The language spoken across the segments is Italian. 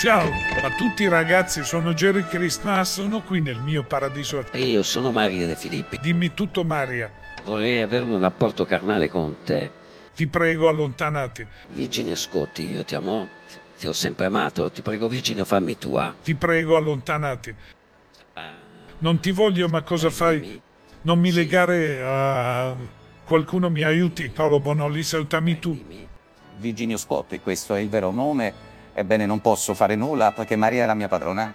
Ciao a tutti ragazzi, sono Jerry Christmas, sono qui nel mio paradiso. E io sono Maria De Filippi. Dimmi tutto Maria, Vorrei avere un rapporto carnale con te. ti prego allontanati. Virginia Scotti, io ti amo. Ti ho sempre amato. Ti prego, Virginia, fammi tua. Ti prego allontanati. Ah, Non ti voglio, ma cosa fai? dimmi. Non mi legare a... Qualcuno mi aiuti, Paolo Bonolli, salutami tu. Virginio Scotti, questo è il vero nome. Ebbene, non posso fare nulla perché Maria è la mia padrona.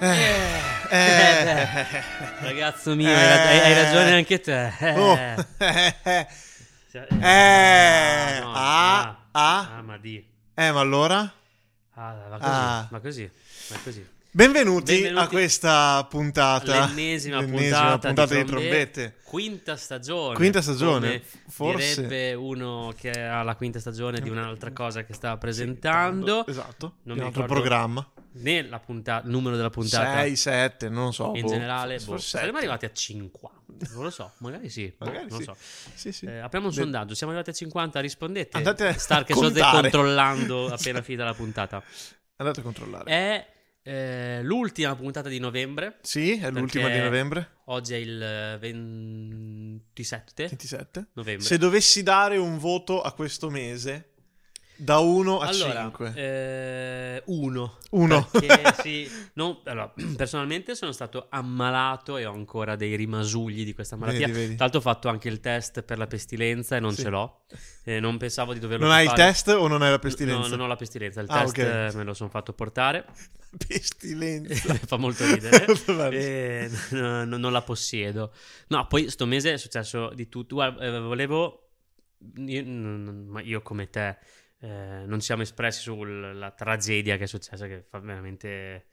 Eh, Ragazzo mio, Eh. hai, rag- hai- hai ragione anche te. Eh. oh, eh, eh, Cioè, eh, no, ah, ah. ah, ma di. eh, ma allora? Ah, ma così, Ah. ma così, ma così. Benvenuti, Benvenuti a questa puntata. L'ennesima, L'ennesima puntata, di di trombette. Quinta stagione. Quinta stagione, forse. Direbbe uno che ha la quinta stagione di un'altra cosa che sta presentando. Esatto, Non di un altro programma. Né puntata, il numero della puntata 6, 7, non lo so. in boh, generale. forse Boh, saremmo arrivati a 50. Non lo so, magari sì. boh, Magari non sì. so. Sì, sì. Eh, apriamo un De- sondaggio. Siamo arrivati a 50. Rispondete. Andate a Star che contare. controllando appena finita la puntata. Andate a controllare. È eh, l'ultima puntata di novembre. Sì, è l'ultima di novembre, Oggi è il eh, 27 27. novembre. Se dovessi dare un voto a questo mese, da 1 a allora, 5. eh, uno. Uno. Perché sì, non- allora, personalmente sono stato ammalato e ho ancora dei rimasugli di questa malattia. Vedi, vedi. Tra l'altro ho fatto anche il test per la pestilenza e non Sì. ce l'ho. Eh, non pensavo di doverlo Non hai il fare. test o non hai la pestilenza? No, non ho la pestilenza. Il Ah, test ok. eh, me lo sono fatto portare. Pestilenza. Fa molto ridere. Eh, no, no, non la possiedo. No, poi sto mese è successo di tutto. Guarda, eh, volevo. Io, non- non- ma io come te eh, non ci siamo espressi sulla tragedia che è successa, che fa veramente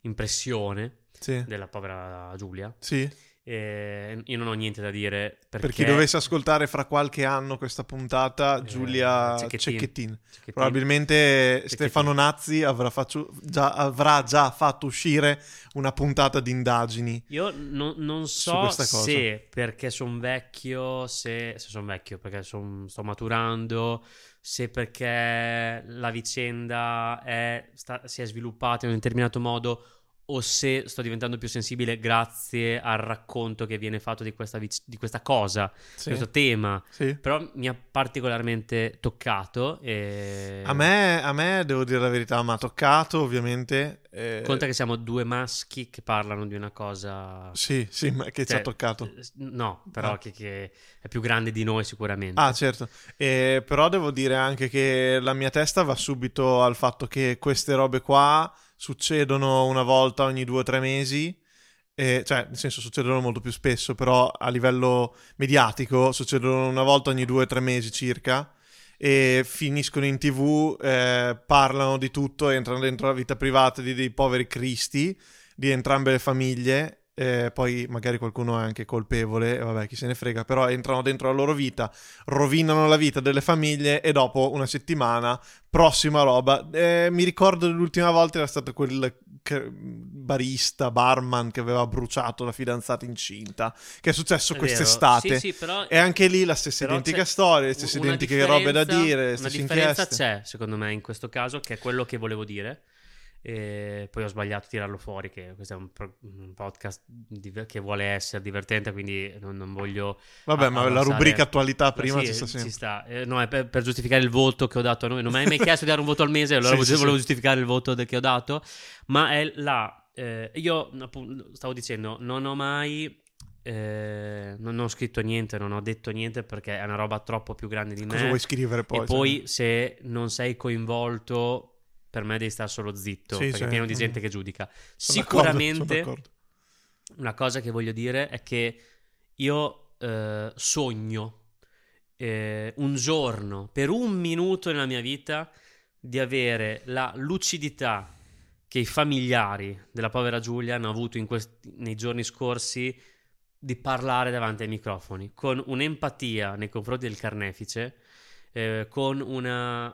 impressione Sì. della povera Giulia. Sì. Eh, io non ho niente da dire perché. Per chi dovesse ascoltare fra qualche anno questa puntata, Eh, Giulia Cecchettin. Cecchettin. Cecchettin. Probabilmente Stefano Nazzi avrà, faccio- già, avrà già fatto uscire una puntata di indagini. Io non, non so se perché sono vecchio, se, se sono vecchio perché son- sto maturando, se perché la vicenda è, sta- si è sviluppata in un determinato modo o se sto diventando più sensibile grazie al racconto che viene fatto di questa, vic- di questa cosa, Sì. questo tema. Sì. Però mi ha particolarmente toccato. E... A me, a me, devo dire la verità, mi ha toccato ovviamente. eh, Conta che siamo due maschi che parlano di una cosa Sì, sì, ma che ci Cioè, ha toccato. eh, No, però Ah. che, che è più grande di noi sicuramente. Ah, certo. Eh, però devo dire anche che la mia testa va subito al fatto che queste robe qua succedono una volta ogni due o tre mesi. eh, cioè, nel senso, succedono molto più spesso, però a livello mediatico succedono una volta ogni due o tre mesi circa. E finiscono in tv, eh, parlano di tutto, entrano dentro la vita privata di dei poveri cristi di entrambe le famiglie. Eh, poi magari qualcuno è anche colpevole, e vabbè, chi se ne frega, però entrano dentro la loro vita, rovinano la vita delle famiglie e dopo una settimana, prossima roba. Eh, mi ricordo l'ultima volta era stato quel barista, barman che aveva bruciato la fidanzata incinta, che è successo È quest'estate. Sì, sì, però, E anche lì la stessa identica storia, le stesse identiche robe da dire, Una differenza inchieste. c'è, secondo me, in questo caso, che è quello che volevo dire. E poi ho sbagliato a tirarlo fuori, che questo è un, pro- un podcast div- che vuole essere divertente, quindi non, non voglio... Vabbè, ma la rubrica attualità Ma prima sì, ci sta sempre. ci sta. Eh, no, è per, per giustificare il voto che ho dato a noi. Non mi hai mai chiesto di dare un voto al mese, allora Sì, volevo sì, giustificare il voto de- che ho dato. Ma è là. eh, io appunto, stavo dicendo, non ho mai. eh, non ho scritto niente, non ho detto niente perché è una roba troppo più grande di me. Cosa vuoi scrivere poi? e poi, se non sei coinvolto, per me devi stare solo zitto. Sì, perché è pieno di gente che giudica. Sono d'accordo, Sicuramente d'accordo. una cosa che voglio dire è che io eh, sogno eh, un giorno, per un minuto nella mia vita, di avere la lucidità che i familiari della povera Giulia hanno avuto in questi- nei giorni scorsi di parlare davanti ai microfoni, con un'empatia nei confronti del carnefice, eh, con una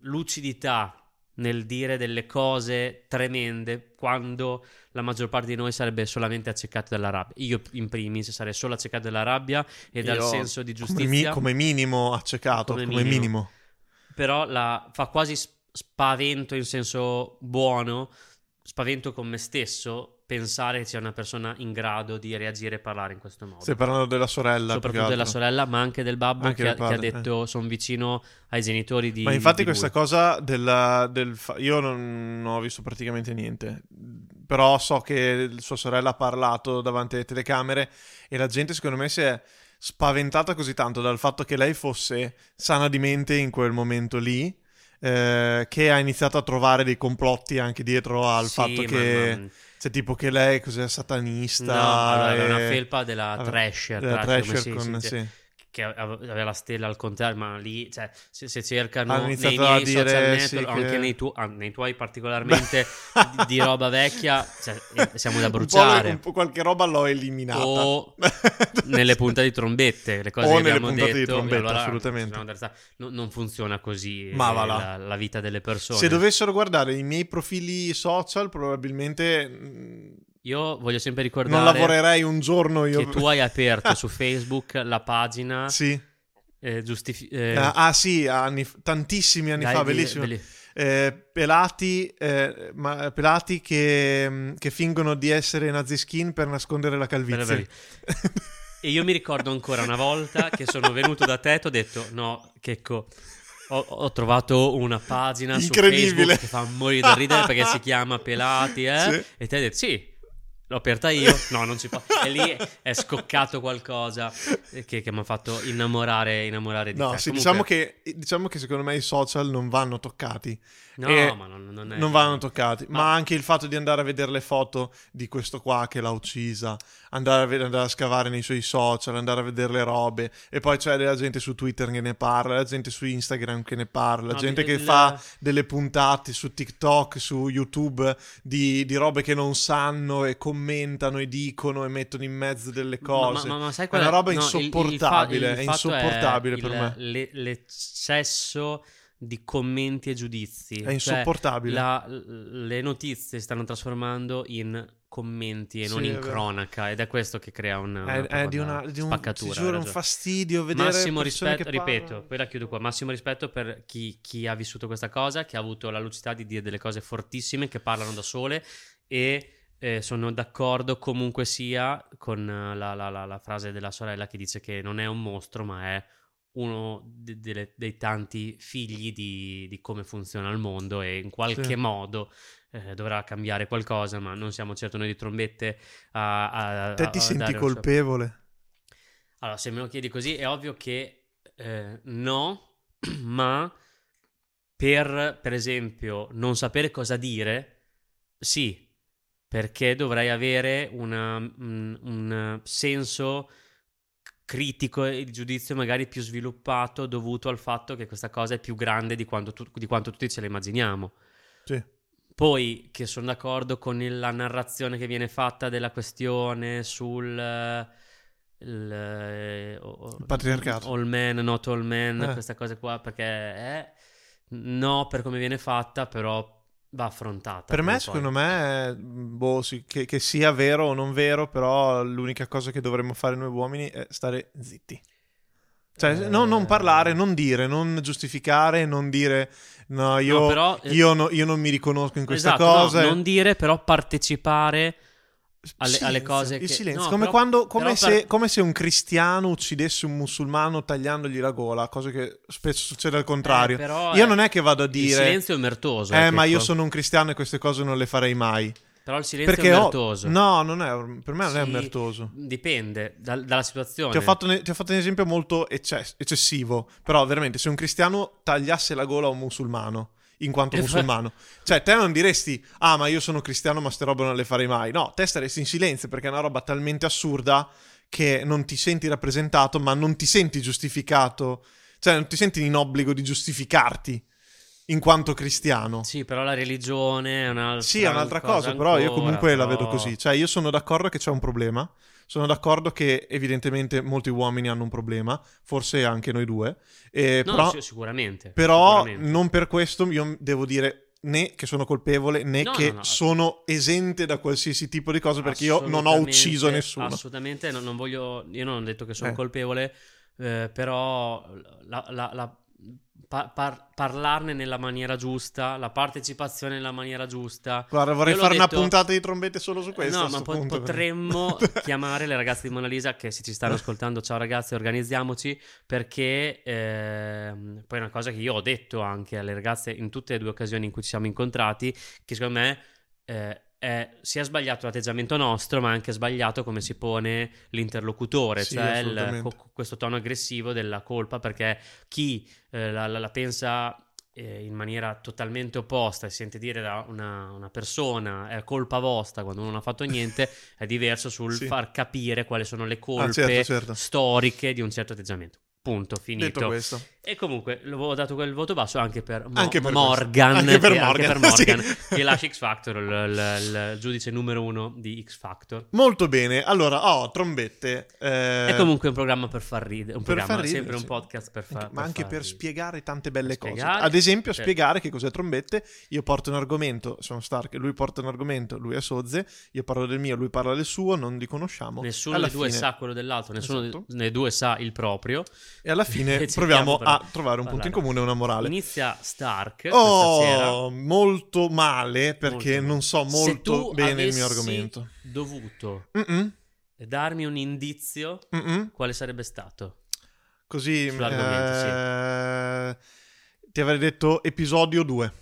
lucidità nel dire delle cose tremende quando la maggior parte di noi sarebbe solamente accecato dalla rabbia. Io in primis sarei solo accecato dalla rabbia e dal Io, senso di Come, mi- giustizia. come minimo accecato, Come come, minimo. minimo. però la, fa quasi spavento in senso buono, spavento con me stesso pensare che sia una persona in grado di reagire e parlare in questo modo. Stai parlando della sorella. Soprattutto della sorella, ma anche del babbo Anche che, ha, del padre, che ha detto sono vicino ai genitori di Ma infatti di questa cosa della, del... fa- Io non, non ho visto praticamente niente, però so che sua sorella ha parlato davanti alle telecamere e la gente secondo me si è spaventata così tanto dal fatto che lei fosse sana di mente in quel momento lì, eh, che ha iniziato a trovare dei complotti anche dietro al Sì, fatto che... Cioè tipo che lei cos'è satanista No, allora era una e- felpa della Thrasher, della Thrasher, con- sì. Che aveva la stella al contrario, ma lì, cioè, se, se cercano nei miei dire, social sì, network, che- anche nei, tu- ah, nei tuoi particolarmente, di, di roba vecchia, cioè, eh, siamo da Un po', bruciare. un po' qualche roba l'ho eliminata. O nelle puntate di trombette, le cose O che nelle abbiamo puntate di detto, trombetta, allora, assolutamente. non, non funziona così Ma eh, va là. la, la vita delle persone. Se dovessero guardare i miei profili social, probabilmente mm, Io voglio sempre ricordare non lavorerei un giorno io. che tu hai aperto su Facebook la pagina Sì. eh, giustifi- eh, Ah, ah, sì, anni tantissimi anni dai, fa, bellissimo. belli- Eh, pelati, eh, ma- pelati che, che fingono di essere nazi skin per nascondere la calvizie. E io mi ricordo ancora una volta che sono venuto da te e ti ho detto: No, Checco, ho, ho trovato una pagina su. Facebook che fa morire da ridere perché si chiama Pelati, eh? Sì. E ti hai detto: Sì. L'ho aperta io? No, non si può. E lì è scoccato qualcosa che, che mi ha fatto innamorare, innamorare di No, te. sì, Comunque- diciamo, che, diciamo che secondo me i social non vanno toccati. No, ma non, non è... non vanno toccati. Ma Ma- anche il fatto di andare a vedere le foto di questo qua che l'ha uccisa, andare a, ve- andare a scavare nei suoi social, andare a vedere le robe. E poi c'è la gente su Twitter che ne parla, la gente su Instagram che ne parla, la No, gente che il- fa delle puntate su TikTok, su YouTube di, di robe che non sanno e commentano e dicono e mettono in mezzo delle cose. Ma, ma- sai È qual una roba no, il- il fa- insopportabile, è insopportabile per il- me. le- l'eccesso di commenti e giudizi. È Cioè, insopportabile. la- le notizie si stanno trasformando in commenti e non Sì, in è vero. cronaca ed è questo che crea una, È, una è di una, di un, spaccatura. ti giuro, un fastidio vedere Massimo rispetto, ripeto, poi la chiudo qua. Massimo rispetto per chi, chi ha vissuto questa cosa, che ha avuto la lucidità di dire delle cose fortissime che parlano da sole e eh, sono d'accordo comunque sia con la, la- la- la frase della sorella che dice che non è un mostro, ma è uno de- delle- dei tanti figli di, di come funziona il mondo e in qualche Sì. modo eh, dovrà cambiare qualcosa, ma non siamo certo noi di trombette a, a- Te a- ti a senti colpevole? allora, se me lo chiedi così, è ovvio che eh, no, ma per, per esempio, non sapere cosa dire, sì, perché dovrei avere una- un, un senso critico e il giudizio magari più sviluppato dovuto al fatto che questa cosa è più grande di quanto, tu- di quanto tutti ce la immaginiamo. Sì. Poi che sono d'accordo con la narrazione che viene fatta della questione sul eh, il, eh, o- Il patriarcato. all man, not all man, Eh. queste cose qua, perché è no per come viene fatta, però va affrontata. Per me, poi. secondo me, boh, sì, che, che sia vero o non vero, però l'unica cosa che dovremmo fare noi uomini è stare zitti. Cioè, Eh. no- non parlare, non dire, non giustificare, non dire no, io, No, però, eh, io, no- io non mi riconosco in questa Esatto, no, cosa. non dire, però partecipare alle, Silenzio, alle cose il che... silenzio, no, come, però- quando, come, se, per- come se un cristiano uccidesse un musulmano tagliandogli la gola, cosa che spesso succede al contrario. Eh, io è- non è che vado a Il dire, silenzio è omertoso. eh, eh, ma io sono un cristiano e queste cose non le farei mai. Però il silenzio Perché è ho- omertoso. no, non è, per me non è Sì, omertoso. Dipende dal- dalla situazione. Ti ho, fatto, ti ho fatto un esempio molto ecce- eccessivo, però veramente se un cristiano tagliasse la gola a un musulmano, in quanto musulmano, cioè te non diresti, ah ma io sono cristiano ma ste robe non le farei mai, no, te staresti in silenzio perché è una roba talmente assurda che non ti senti rappresentato ma non ti senti giustificato, cioè non ti senti in obbligo di giustificarti in quanto cristiano. Sì, però la religione è un'altra, Sì, è un'altra cosa, però io comunque la però- vedo così. Cioè, io sono d'accordo che c'è un problema. Sono d'accordo che evidentemente molti uomini hanno un problema, forse anche noi due. eh, No, però sì, sicuramente. però sicuramente. non per questo io devo dire né che sono colpevole né No, che no, no. sono esente da qualsiasi tipo di cosa perché io non ho ucciso nessuno. Assolutamente, non, non voglio. Io non ho detto che sono Eh. colpevole, eh, però la- la- la- pa- par- parlarne nella maniera giusta, la partecipazione nella maniera giusta. Guarda, vorrei fare una detto- puntata di trombette solo su questo. No, ma po- potremmo chiamare le ragazze di Mona Lisa che se ci stanno ascoltando, ciao ragazzi, organizziamoci perché ehm, poi è una cosa che io ho detto anche alle ragazze in tutte le due occasioni in cui ci siamo incontrati, che secondo me eh, è sia sbagliato l'atteggiamento nostro, ma anche sbagliato come si pone l'interlocutore, Sì, cioè il- co- questo tono aggressivo della colpa, perché chi eh, la, la- la pensa eh, in maniera totalmente opposta e sente dire da una, una persona è colpa vostra quando non ha fatto niente, è diverso sul Sì. far capire quali sono le colpe Ah, certo, certo. storiche di un certo atteggiamento. Punto, finito. E comunque l'avevo dato quel voto basso anche per, Mo- Anche per Morgan. Anche per che, Morgan, Morgan, sì. che lascia X Factor, il, giudice numero uno di X Factor. Molto bene. Allora, oh, trombette. eh, È comunque un programma per far ridere, un per programma, ridere, sempre un sì. podcast per far Anche- ma anche far per spiegare tante belle Per cose. spiegare, Ad esempio, per- spiegare che cos'è trombette. Io porto un argomento, sono Stark, lui porta un argomento, lui è Sozze, io parlo del mio, lui parla del suo, non li conosciamo. Nessuno dei due fine- sa quello dell'altro, nessuno Esatto. dei due sa il proprio. E alla fine proviamo a trovare un punto in comune e una morale. Inizia Stark. Oh, molto male perché Molto non so molto bene il mio argomento. dovuto Mm-mm, darmi un indizio, mm-mm. quale sarebbe stato? Così Sull'argomento, sì. eh, ti avrei detto episodio 2.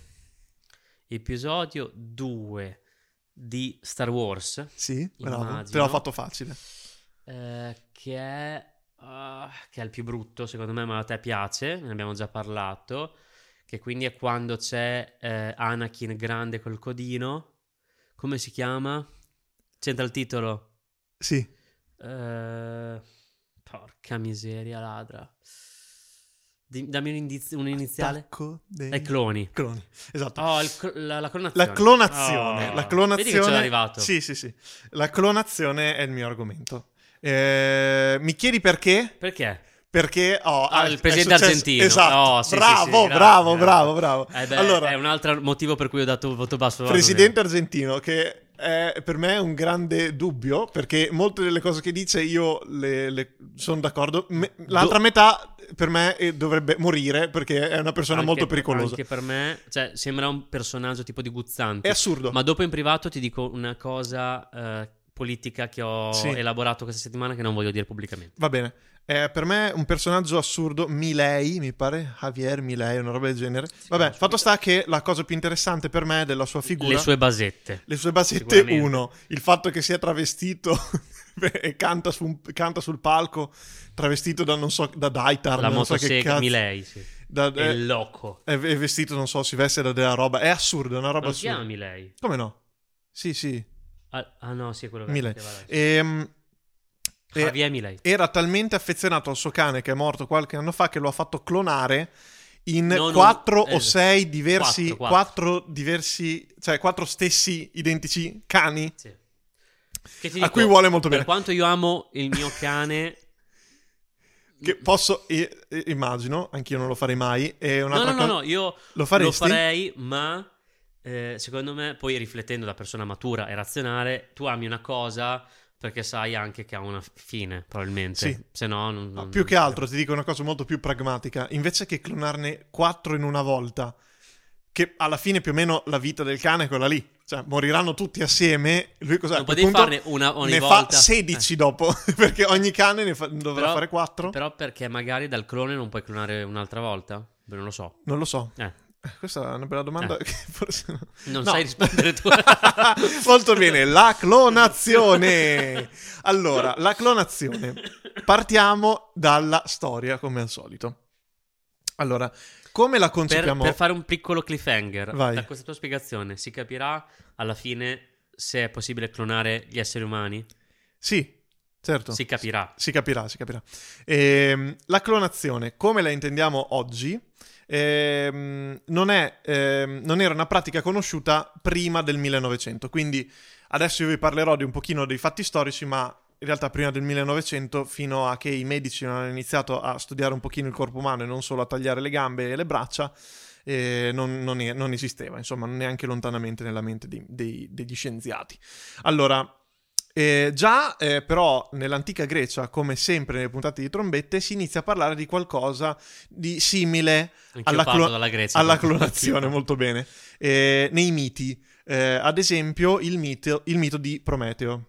Episodio 2 di Star Wars, Sì, bravo. Te l'ho fatto facile. eh, che è ah, che è il più brutto, secondo me, ma a te piace, ne abbiamo già parlato, che quindi è quando c'è eh, Anakin grande col codino. Come si chiama? C'entra il titolo? Sì. Eh, porca miseria, ladra. Di- dammi un, indizio, un iniziale. Attacco dei È cloni. cloni. Esatto. Oh, il la, la clonazione. La clonazione, Oh. la clonazione. Vedi che arrivato. Sì, sì, sì. La clonazione è il mio argomento. Eh, mi chiedi perché? Perché? Perché oh, Ah, è- il è presidente argentino. Esatto. Oh, sì, sì, bravo, sì, grazie, bravo, bravo, bravo. Eh beh, allora, è un altro motivo per cui ho dato un voto basso. presidente argentino che è per me un grande dubbio perché molte delle cose che dice io le, le- sono d'accordo. Me- l'altra Do- metà per me eh, dovrebbe morire perché è una persona Anche- molto pericolosa. Anche per me, cioè, sembra un personaggio tipo di Guzzanti. È assurdo. Ma dopo in privato ti dico una cosa eh, politica che ho Sì. elaborato questa settimana che non voglio dire pubblicamente. Va bene. Eh, per me è un personaggio assurdo, Milei, mi pare, Javier Milei, una roba del genere. Vabbè, fatto sta che la cosa più interessante per me della sua figura... Le sue basette. le sue basette, uno, il fatto che sia travestito e canta, su canta sul palco travestito da, non so, da Daitar, La non so motosega cazzo. Milei, sì. Da- È è, il loco. è- è vestito, non so, si veste da della roba. È assurdo, è una roba Non si chiama assurda. Milei. Come no? Sì, sì. Ah, ah, no, sì, è quello che Milei. Ehm, Javier Milei. era talmente affezionato al suo cane che è morto qualche anno fa che lo ha fatto clonare in un- quattro eh, o sei diversi, quattro, quattro diversi, cioè quattro stessi identici cani Sì. Ti a dico, cui vuole molto per bene. quanto io amo il mio cane, Che posso, immagino, anch'io non lo farei mai. E no, no, no, no, io Lo faresti? farei, ma eh, secondo me, poi riflettendo da persona matura e razionale, tu ami una cosa perché sai anche che ha una fine, probabilmente. Sì. Se no, non, No, non- più che altro ti dico una cosa molto più pragmatica. Invece che clonarne quattro in una volta, che alla fine più o meno la vita del cane è quella lì. Cioè, moriranno tutti assieme. Lui cos'è? Non potevi farne una ogni ne volta. fa 16 dopo, perché ogni cane ne fa- dovrà Però- fare 4. Però perché magari dal clone non puoi clonare un'altra volta? Beh, non lo so. Non lo so. Eh, Eh, Questa è una bella domanda Eh. che forse no. non No. sai rispondere tu. Molto bene, la clonazione. Allora, la clonazione. Partiamo dalla storia, come al solito. Allora, come la per, concepiamo? per fare un piccolo cliffhanger, Vai. da questa tua spiegazione, si capirà alla fine se è possibile clonare gli esseri umani? Sì, certo. Si capirà. Si capirà, si capirà. Ehm, la clonazione, come la intendiamo oggi, ehm, non, è, ehm, non era una pratica conosciuta prima del 1900. Quindi adesso io vi parlerò di un pochino dei fatti storici, ma in realtà prima del 1900, fino a che i medici non hanno iniziato a studiare un pochino il corpo umano e non solo a tagliare le gambe e le braccia, eh, non, non non esisteva, insomma, neanche lontanamente nella mente dei- dei- degli scienziati. Allora, eh, già eh, però nell'antica Grecia, come sempre nelle puntate di trombette, si inizia a parlare di qualcosa di simile Anch'io alla, clo- Grecia. alla clonazione, molto bene, Eh, nei miti. Eh, ad esempio, il mito, il mito di Prometeo.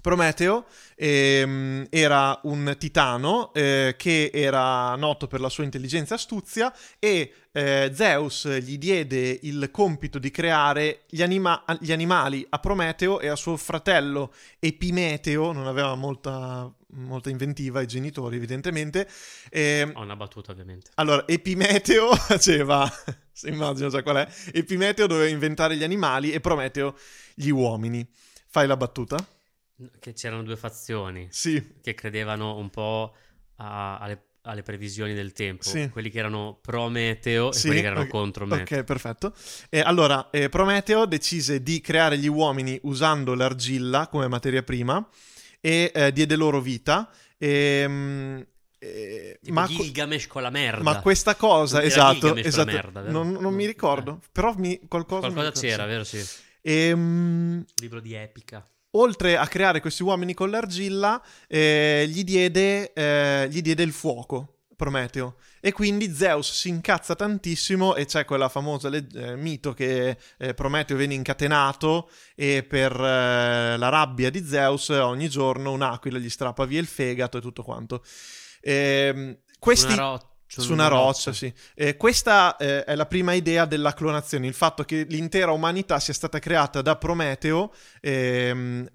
Prometeo ehm, era un titano eh, che era noto per la sua intelligenza e astuzia e eh, Zeus gli diede il compito di creare gli, anima- gli animali a Prometeo e a suo fratello Epimeteo, non aveva molta, molta inventiva i genitori evidentemente, ehm, Ho una battuta, ovviamente. allora, Epimeteo faceva, se immagino già qual è, Epimeteo doveva inventare gli animali e Prometeo gli uomini. Fai la battuta? Che c'erano due fazioni Sì, che credevano un po' a- alle, alle previsioni del tempo. Sì. Quelli che erano pro Meteo e sì. quelli che erano ok, contro Meteo. Ok, perfetto. E allora, eh, Prometeo decise di creare gli uomini usando l'argilla come materia prima e eh, diede loro vita. Ehm, eh, Tipo ma, Gilgamesh con la merda. ma questa cosa, Era esatto, esatto merda, non, non mi Eh. ricordo, però mi, qualcosa, mi Qualcosa ricordo, c'era, sì. vero? Sì. Ehm, Libro di epica. Oltre a creare questi uomini con l'argilla, eh, gli, diede, eh, gli diede il fuoco, Prometeo. E quindi Zeus si incazza tantissimo e c'è quella famosa leg- eh, mito che eh, Prometeo viene incatenato e per eh, la rabbia di Zeus ogni giorno un'aquila gli strappa via il fegato e tutto quanto. Ehm, questi... Una roccia. Su una roccia, sì. Eh, questa eh, è la prima idea della clonazione, il fatto che l'intera umanità sia stata creata da Prometeo ehm,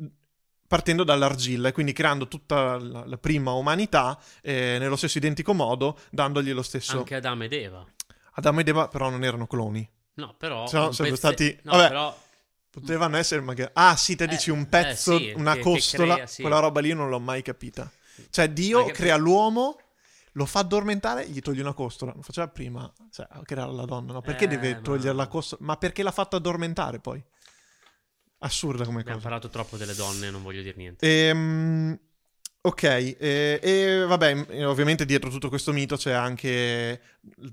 partendo dall'argilla e quindi creando tutta la, la prima umanità eh, nello stesso identico modo, dandogli lo stesso... Anche Adamo ed Eva. Adamo ed Eva però non erano cloni, No, però... Un sarebbero pezze- stati- No, vabbè. però... potevano essere magari... Ah sì, te Eh, dici un eh, pezzo, sì, una che- che costola, crea, sì. quella roba lì non l'ho mai capita. Cioè Dio Anche crea l'uomo... Lo fa addormentare, gli toglie una costola. Non faceva prima, cioè, a creare la donna, no? Perché Eh, deve ma- togliere la costola? Ma perché l'ha fatto addormentare poi? Assurda come Abbiamo cosa. parlato troppo delle donne, non voglio dire niente. Ehm, ok, eh, e vabbè, ovviamente dietro tutto questo mito c'è anche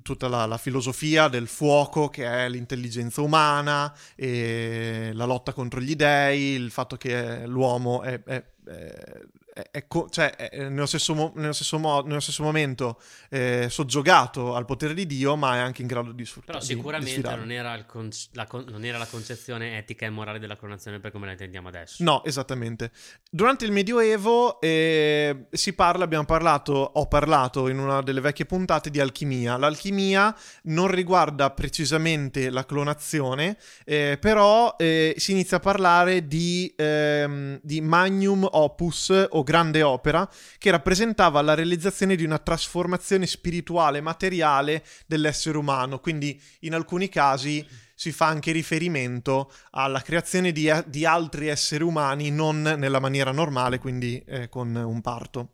tutta la, la filosofia del fuoco che è l'intelligenza umana, e la lotta contro gli dei, il fatto che l'uomo è, è- è- è- co- cioè, è nello, stesso mo- nello stesso mo- nello stesso momento eh, soggiogato al potere di Dio, ma è anche in grado di sfruttare. Però sicuramente non era, con- la con- non era la concezione etica e morale della clonazione per come la intendiamo adesso. No, esattamente. Durante il Medioevo eh, si parla, abbiamo parlato, ho parlato in una delle vecchie puntate di alchimia. L'alchimia non riguarda precisamente la clonazione, eh, però eh, si inizia a parlare di, ehm, di magnum opus o grande opera che rappresentava la realizzazione di una trasformazione spirituale, materiale dell'essere umano. Quindi in alcuni casi si fa anche riferimento alla creazione di, di altri esseri umani non nella maniera normale, quindi eh, con un parto.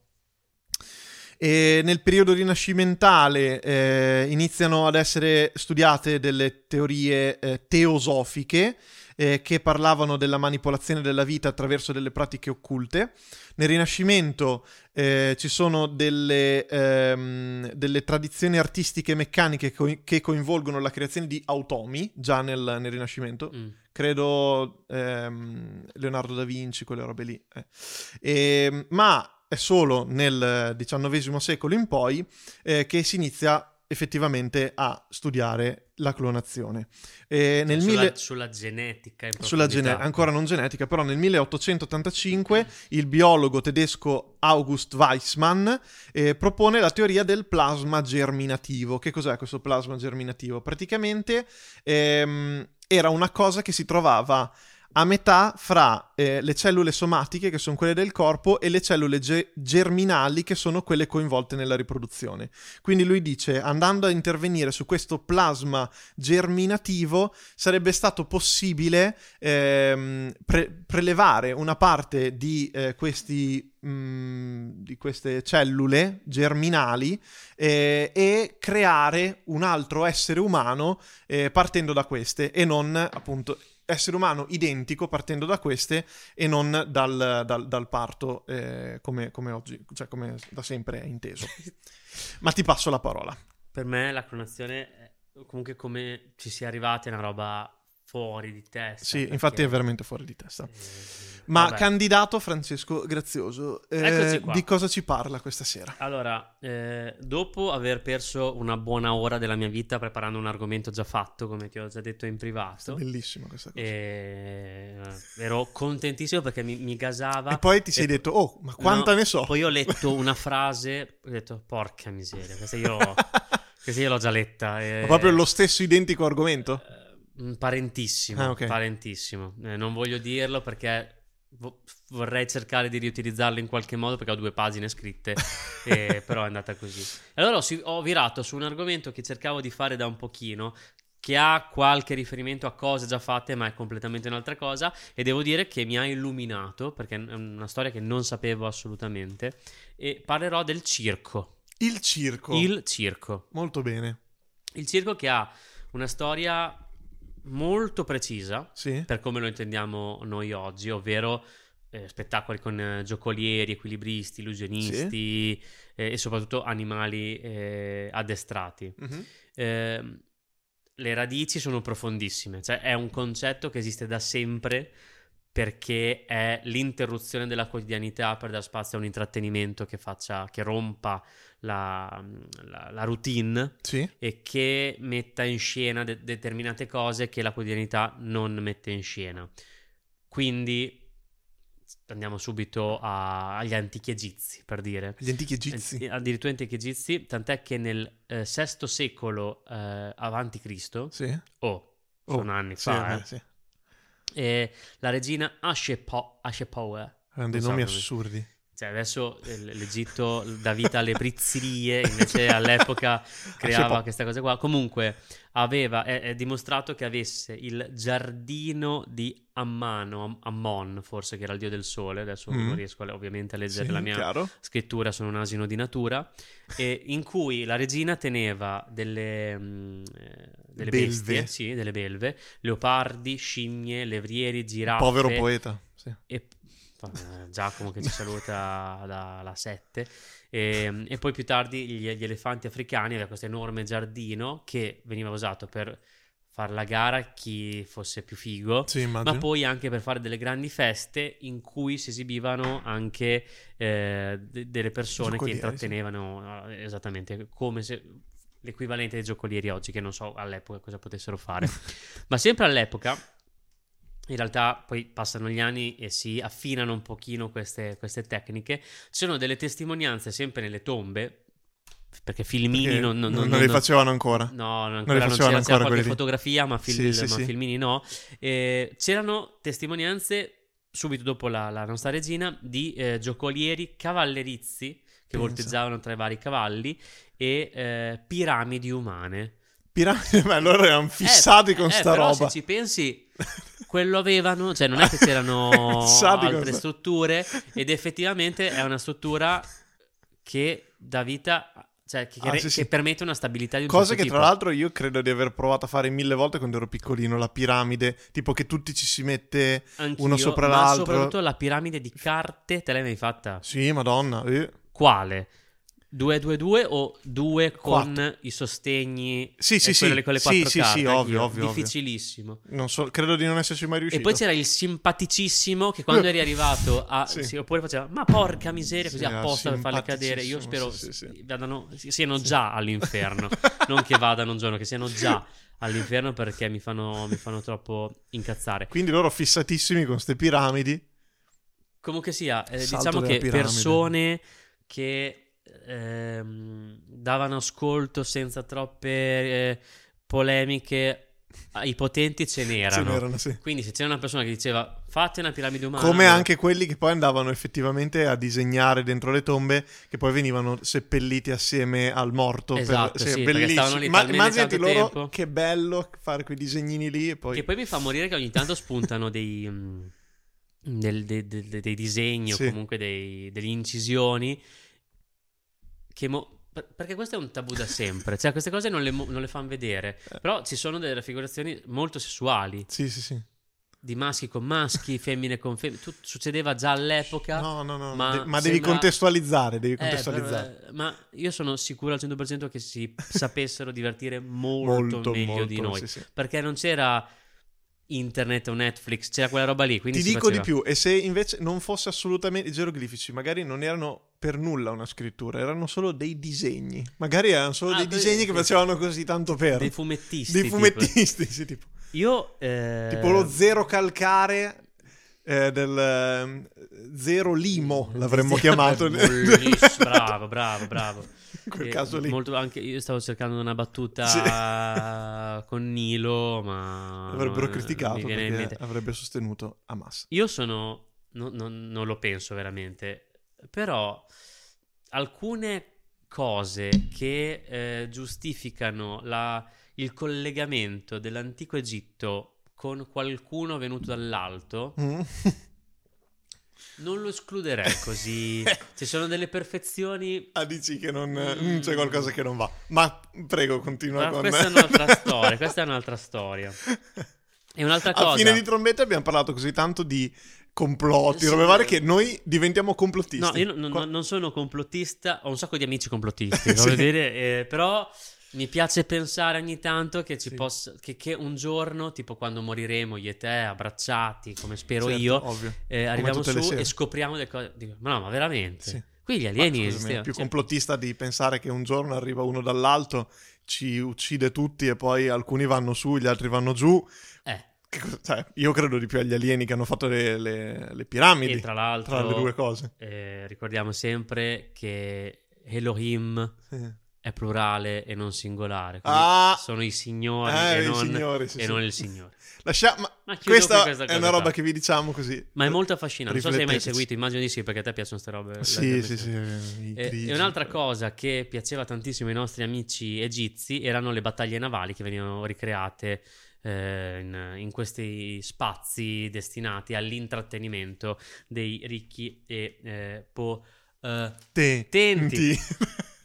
E nel periodo rinascimentale eh, iniziano ad essere studiate delle teorie eh, teosofiche eh, che parlavano della manipolazione della vita attraverso delle pratiche occulte. Nel Rinascimento eh, ci sono delle, ehm, delle tradizioni artistiche e meccaniche co- che coinvolgono la creazione di automi già nel, nel Rinascimento Mm. credo ehm, Leonardo da Vinci, quelle robe lì. eh. Ehm, ma è solo nel XIX secolo in poi eh, che si inizia effettivamente a studiare la clonazione. Nel sulla, mille- sulla genetica sulla gene- ancora non genetica, però nel 1885 il biologo tedesco August Weissmann eh, propone la teoria del plasma germinativo. Che cos'è questo plasma germinativo? Praticamente ehm, era una cosa che si trovava a metà fra eh, le cellule somatiche, che sono quelle del corpo, e le cellule ge- germinali, che sono quelle coinvolte nella riproduzione. Quindi lui dice, andando a intervenire su questo plasma germinativo, sarebbe stato possibile ehm, pre- prelevare una parte di, eh, questi, mm, di queste cellule germinali eh, e creare un altro essere umano eh, partendo da queste e non appunto essere umano identico partendo da queste e non dal, dal- dal parto eh, come, come oggi, cioè come da sempre è inteso. Ma ti passo la parola. Per me la clonazione comunque come ci sia arrivati è una roba fuori di testa. Sì, perché- infatti è veramente fuori di testa. Eh, Ma vabbè. candidato Francesco Grazioso, eh, di cosa ci parla questa sera? Allora, eh, dopo aver perso una buona ora della mia vita preparando un argomento già fatto, come ti ho già detto in privato, Bellissima questa cosa. e... ero contentissimo perché mi, mi gasava. E poi ti sei e- detto, oh, ma quanta No, ne so? Poi ho letto una frase, ho detto, porca miseria, questa io, questa io l'ho già letta. e- Ma proprio lo stesso identico argomento? Un parentissimo, Ah, ok. parentissimo. Eh, non voglio dirlo perché vo- vorrei cercare di riutilizzarlo in qualche modo perché ho due pagine scritte, e- però è andata così. Allora ho, ho virato su un argomento che cercavo di fare da un pochino, che ha qualche riferimento a cose già fatte, ma è completamente un'altra cosa, e devo dire che mi ha illuminato, perché è una storia che non sapevo assolutamente, e parlerò del circo. Il circo. Il circo. Molto bene. Il circo che ha una storia molto precisa, Sì. per come lo intendiamo noi oggi, ovvero eh, spettacoli con eh, giocolieri, equilibristi, illusionisti eh, e soprattutto animali eh, addestrati. Mhm. Ehm, le radici sono profondissime, cioè è un concetto che esiste da sempre perché è l'interruzione della quotidianità per dar spazio a un intrattenimento che faccia, che rompa la, la- la routine Sì. e che metta in scena de- determinate cose che la quotidianità non mette in scena. Quindi andiamo subito a- agli antichi egizi, per dire. Gli antichi egizi. Eh, addirittura antichi egizi, tant'è che nel eh, VI secolo eh, avanti Cristo, Sì. oh, Oh, sono anni Sì, fa, eh, eh, sì. e la regina Ashepo- Ashepower, Erano dei so nomi come- assurdi. Cioè adesso eh, l'Egitto dà vita alle prizzerie, invece all'epoca creava Ashepo. queste cose qua. Comunque aveva, è, è dimostrato che avesse il giardino di Ammano, Am- Ammon forse che era il dio del sole, adesso Mm. non riesco a- ovviamente a leggere Sì, la mia chiaro. scrittura, sono un asino di natura, e in cui la regina teneva delle, mm, eh, delle Belve. bestie, sì, delle belve, leopardi, scimmie, levrieri, giraffe Povero poeta. Sì. e Giacomo che ci saluta dalla 7 e, e poi più tardi gli, gli elefanti africani aveva questo enorme giardino che veniva usato per fare la gara chi fosse più figo Sì, ma poi anche per fare delle grandi feste in cui si esibivano anche eh, de- delle persone che intrattenevano eh, esattamente come se l'equivalente dei giocolieri oggi che non so all'epoca cosa potessero fare. Ma sempre all'epoca in realtà poi passano gli anni e si affinano un pochino queste, queste tecniche. Ci sono delle testimonianze sempre nelle tombe, perché filmini Perché non, non, non, non- li facevano ancora. No, non, li ancora non facevano c'era, c'era ancora lì. fotografia, ma, film- Sì, sì, ma sì. filmini no. Eh, c'erano testimonianze subito dopo la, la nostra regina di eh, giocolieri cavallerizi che Pensa. volteggiavano tra i vari cavalli e eh, piramidi umane. Piramidi, ma loro erano fissati Eh, con eh, sta però roba. se ci pensi, quello avevano, cioè non è che c'erano altre strutture ed effettivamente è una struttura che dà vita, cioè che, Ah, che- sì, che sì. permette una stabilità di un Cose certo che tra tipo. l'altro io credo di aver provato a fare mille volte quando ero piccolino, la piramide, tipo che tutti ci si mette Anch'io, uno sopra ma l'altro. soprattutto la piramide di carte, te l'hai mai fatta? Sì, madonna. eh. Quale? 2-2-2 o 2 con Quattro. i sostegni Sì, sì, sì. con le Sì, quattro sì, carte? sì, ovvio, Anch'io. ovvio, ovvio. Difficilissimo. Non so, credo di non esserci mai riuscito. E poi c'era il simpaticissimo che quando eri arrivato a... Sì. sì, oppure faceva, ma porca miseria, così Sì, apposta per farle cadere. Io spero sì, sì, sì. vadano- siano già all'inferno, non che vadano un giorno, che siano già all'inferno perché mi fanno, mi fanno troppo incazzare. Quindi loro fissatissimi con queste piramidi. Comunque sia, eh, diciamo che piramide. persone che ehm, davano ascolto senza troppe eh, polemiche ai potenti ce n'erano. Ce n'erano, sì. Quindi se c'era una persona che diceva fate una piramide umana... Come anche quelli che poi andavano effettivamente a disegnare dentro le tombe, che poi venivano seppelliti assieme al morto. Esatto, per... sì, bellissimo. Ma immaginati loro tempo. che bello fare quei disegnini lì e poi... Che poi mi fa morire che ogni tanto spuntano dei, mm, del- de- de- de- dei disegni Sì. o comunque dei- delle incisioni che mo- per- perché questo è un tabù da sempre, cioè queste cose non le, mo- non le fanno vedere, Eh. però ci sono delle raffigurazioni molto sessuali. Sì, sì, sì. di maschi con maschi, femmine con femmine, tutto succedeva già all'epoca. No, no, no, ma de- ma devi sembra- contestualizzare, devi Eh, contestualizzare. però, eh, ma io sono sicuro al 100% che si sapessero divertire molto, molto, meglio molto, di noi. sì, sì. Perché non c'era internet o Netflix, c'era quella roba lì. Ti dico di faceva. più, e se invece non fosse assolutamente i geroglifici, magari non erano per nulla una scrittura, erano solo dei disegni. Magari erano solo Ah, dei disegni che facevano così tanto per. Dei fumettisti. dei tipo. fumettisti, sì, tipo. Io... eh, Tipo lo zero calcare eh, del ehm, zero limo, l'avremmo chiamato. Bellissimo, bravo, bravo, bravo. Quel Eh, caso lì. anche io stavo cercando una battuta con Nilo, ma... Avrebbero non- criticato perché avrebbe sostenuto Hamas. Io sono... no- no- non lo penso veramente, però alcune cose che eh, giustificano la- il collegamento dell'antico Egitto con qualcuno venuto dall'alto Mm. non lo escluderei così. Ci sono delle perfezioni Ah, dici che non mm, c'è qualcosa che non va. Ma prego, continua Ma con questa è un'altra storia, questa è un'altra storia. E un'altra A cosa... fine di trombetta abbiamo parlato così tanto di complotti, Sì. robe varie, che noi diventiamo complottisti. No, io non- Qua- non, sono complottista, ho un sacco di amici complottisti, Sì. dire, eh, però mi piace pensare ogni tanto che, ci Sì. possa, che, che un giorno, tipo quando moriremo io e te, abbracciati, come spero Certo, io, eh, arriviamo le su e scopriamo delle cose. Dico, ma no, ma veramente? Sì. Qui gli alieni esistevano. è più Cioè, complottista di pensare che un giorno arriva uno dall'alto, ci uccide tutti e poi alcuni vanno su, gli altri vanno giù. eh, cioè, io credo di più agli alieni che hanno fatto le, le- le piramidi. e tra l'altro, tra le due cose. eh, ricordiamo sempre che Elohim Sì. È plurale e non singolare. Ah! sono i signori Eh, e, non, signori, sì, e sì. non il signore. Lascia- ma Ma questa, questa è una roba qua. che vi diciamo così. Ma è molto affascinante. Non so se hai mai seguito, immagino di sì, perché a te piacciono queste robe. Sì, sì, sì. E, e un'altra cosa che piaceva tantissimo ai nostri amici egizi erano le battaglie navali che venivano ricreate eh, in, in questi spazi destinati all'intrattenimento dei ricchi e eh, potenti. Te-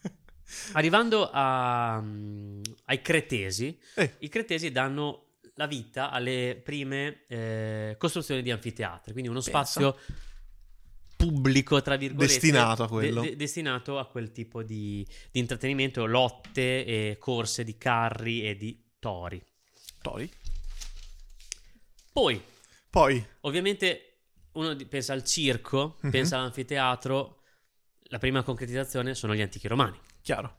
Arrivando a, mm, ai cretesi, Eh. i cretesi danno la vita alle prime eh, costruzioni di anfiteatri, quindi uno Pensa. spazio pubblico, tra virgolette, Destinato a quello. de- de- destinato a quel tipo di, di intrattenimento, lotte e corse di carri e di tori. Tori. Poi, Poi, ovviamente, uno pensa al circo, Mhm. pensa all'anfiteatro, la prima concretizzazione sono gli antichi romani. Chiaro.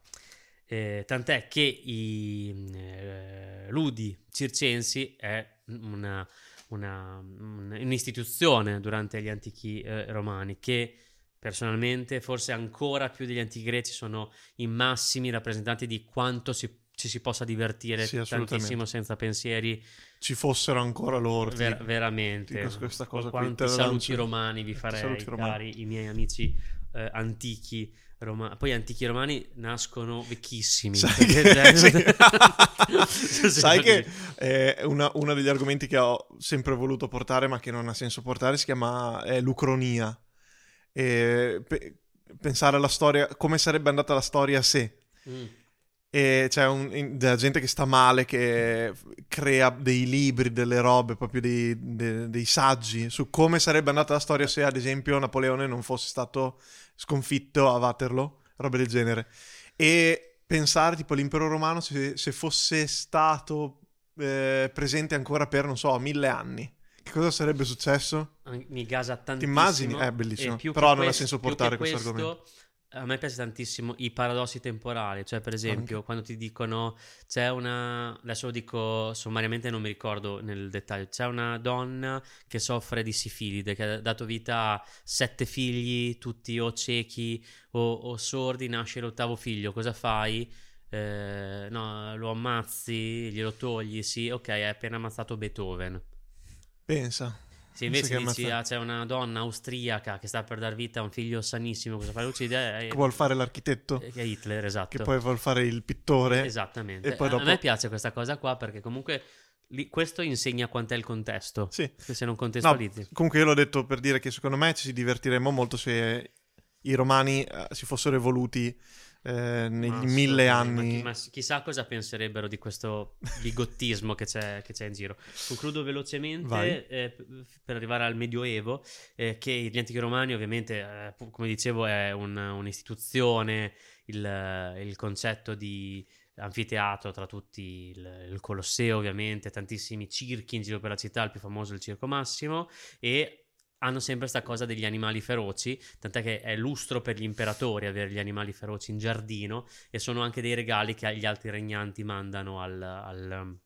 Eh, tant'è che i eh, ludi circensi è una, una- un- un'istituzione durante gli antichi eh, romani che personalmente forse ancora più degli antichi greci sono i massimi rappresentanti di quanto si- ci si possa divertire Sì, tantissimo senza pensieri Ci fossero ancora loro. ti ver- veramente dico questa cosa quanti saluti romani vi farei Saluti romani. cari i miei amici eh, antichi romani poi antichi romani nascono vecchissimi Sai che, Sì. sai che, eh, una- uno degli argomenti che ho sempre voluto portare, ma che non ha senso portare, si chiama è l'ucronia. E pe- pensare alla storia, come sarebbe andata la storia se. Mm. E c'è un- in- della gente che sta male, che crea dei libri, delle robe, proprio dei, de- dei saggi su come sarebbe andata la storia se, ad esempio, Napoleone non fosse stato sconfitto a Waterloo, robe del genere. E pensare, tipo, all'impero romano se, se fosse stato eh, presente ancora per, non so, mille anni. Che cosa sarebbe successo? Mi gasa tantissimo immagini? È bellissimo. e più Però non ha questo- senso più che portare questo argomento. A me piace tantissimo i paradossi temporali cioè per esempio quando ti dicono c'è una adesso lo dico sommariamente non mi ricordo nel dettaglio c'è una donna che soffre di sifilide che ha dato vita a sette figli tutti o ciechi o, o sordi nasce l'ottavo figlio cosa fai? Eh, no, lo ammazzi, glielo togli, sì, ok, hai appena ammazzato Beethoven. Pensa. Se invece dici, ah, c'è una donna austriaca che sta per dar vita a un figlio sanissimo, cosa fai? Uccide? Eh, Che vuol fare l'architetto, eh, che è Hitler, esatto. che poi vuol fare il pittore. Esattamente. e poi A- dopo- A me piace questa cosa qua perché comunque lì- questo insegna quant'è il contesto. Sì. Se non No, contestualizzi. comunque io l'ho detto per dire che secondo me ci divertiremmo molto se i romani eh, si fossero evoluti eh, negli Ma mille anni. Ma, chi- chissà cosa penserebbero di questo bigottismo che c'è, che c'è in giro. Concludo velocemente eh, per arrivare al Medioevo, eh, che gli antichi romani ovviamente, eh, come dicevo, è un- un'istituzione, il, il concetto di anfiteatro tra tutti, il, il Colosseo ovviamente, tantissimi circhi in giro per la città, il più famoso è il Circo Massimo, e hanno sempre questa cosa degli animali feroci, tant'è che è lustro per gli imperatori avere gli animali feroci in giardino e sono anche dei regali che gli altri regnanti mandano al- al-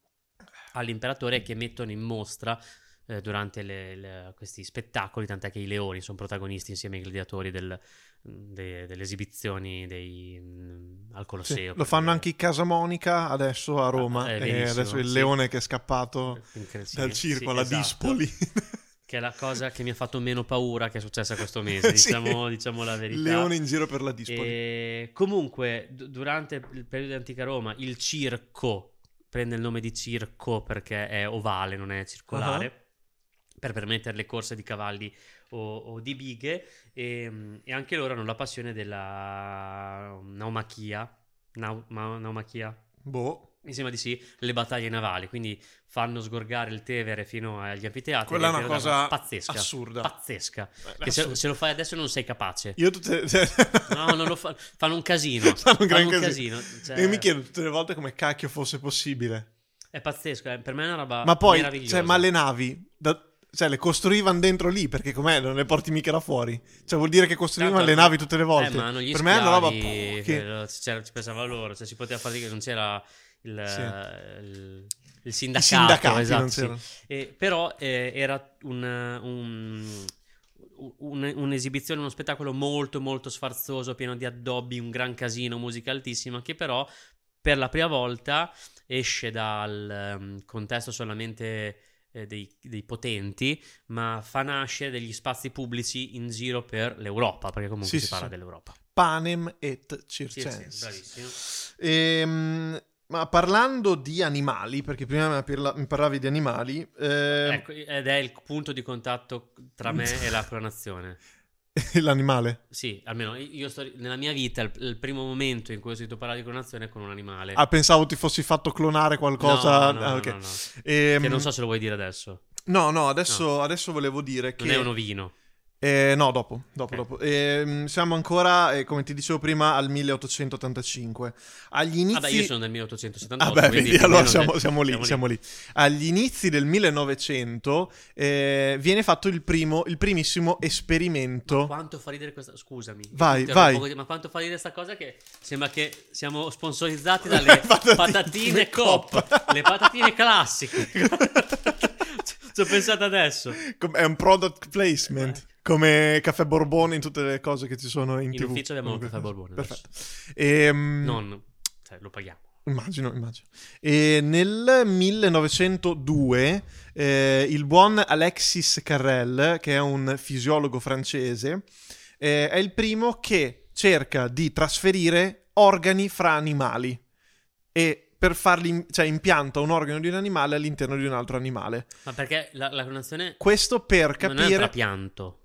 all'imperatore e che mettono in mostra eh, durante le- le- questi spettacoli, tant'è che i leoni sono protagonisti insieme ai gladiatori del- de- delle esibizioni dei, mm, al Sì, Colosseo. lo fanno anche i Casamonica adesso a Roma. Ah, eh, adesso il sì. leone che è scappato Incre- sì, dal sì, circo alla esatto. Dispoli. Che è la cosa che mi ha fatto meno paura che è successa questo mese, Sì. diciamo, diciamo la verità. leone in giro per la Dispoli. E comunque, d- durante il periodo di antica Roma, il circo prende il nome di circo perché è ovale, non è circolare, per permettere le corse di cavalli o, o di bighe. E, e anche loro hanno la passione della naumachia. Nau- ma- naumachia? Boh. Mi sembra di sì, le battaglie navali, quindi fanno sgorgare il Tevere fino agli anfiteatri. Quella è una cosa pazzesca. assurda. Pazzesca. Eh, Che se, se lo fai adesso non sei capace. Io tutte... No, non lo fa- fanno un casino. Fanno un gran Fanno casino. cioè, Io mi chiedo tutte le volte come cacchio fosse possibile. È pazzesco, eh, per me è una roba Ma poi, cioè, ma le navi, da- cioè, le costruivano dentro lì perché com'è? Non le porti mica da fuori. Cioè, vuol dire che costruivano Tanto- le navi tutte le volte. Eh, ma hanno gli per me è una roba che... eh, c'era- ci pensava loro, cioè si poteva fare che non c'era il, Sì. il, il sindacato, esatto, sì. E- però eh, era un, un- un- un'esibizione, uno spettacolo molto molto sfarzoso, pieno di addobbi, un gran casino, musica altissima, che però per la prima volta esce dal ehm, contesto solamente eh, dei, dei potenti, ma fa nascere degli spazi pubblici in giro per l'Europa, perché comunque Sì, si sì, parla dell'Europa. Panem et Sì, sì, circenses. bravissimo. Ehm, ma parlando di animali, perché prima mi parla- mi parlavi di animali, ehm, Ecco, ed è il punto di contatto tra me e la clonazione. l'animale. Sì, almeno io sto nella mia vita il, il primo momento in cui ho sentito parlare di clonazione è con un animale. Ah, pensavo ti fossi fatto clonare qualcosa. No, no, Ah, no, ok. no, no. Ehm, Che non so se lo vuoi dire adesso. No, no, adesso, adesso volevo dire che... Non è un ovino. Eh, no, dopo, dopo, dopo. Ehm, siamo ancora, eh, come ti dicevo prima, al 1885. Agli inizi... Vabbè, io sono del 1878. Ah, beh, quindi allora siamo, se- siamo lì, siamo lì. Agli inizi del 1900 eh, viene fatto il primo, il primissimo Ma esperimento. quanto fa ridere questa... Scusami. Vai, vai. interrompo, Ma quanto fa ridere questa cosa che sembra che siamo sponsorizzati dalle Patatine patatine. Coop. le patatine classiche. Ci ho pensato adesso. È un product placement. Come caffè Borbone in tutte le cose che ci sono in, In TV. ufficio abbiamo il Comunque, caffè Borbone Perfetto. Ehm, Non... Cioè, lo paghiamo. Immagino, immagino. E nel 1902 eh, il buon Alexis Carrel, che è un fisiologo francese, eh, è il primo che cerca di trasferire organi fra animali e per farli, cioè impianta un organo di un animale all'interno di un altro animale. Ma perché la, la clonazione Questo per non è un capire... trapianto.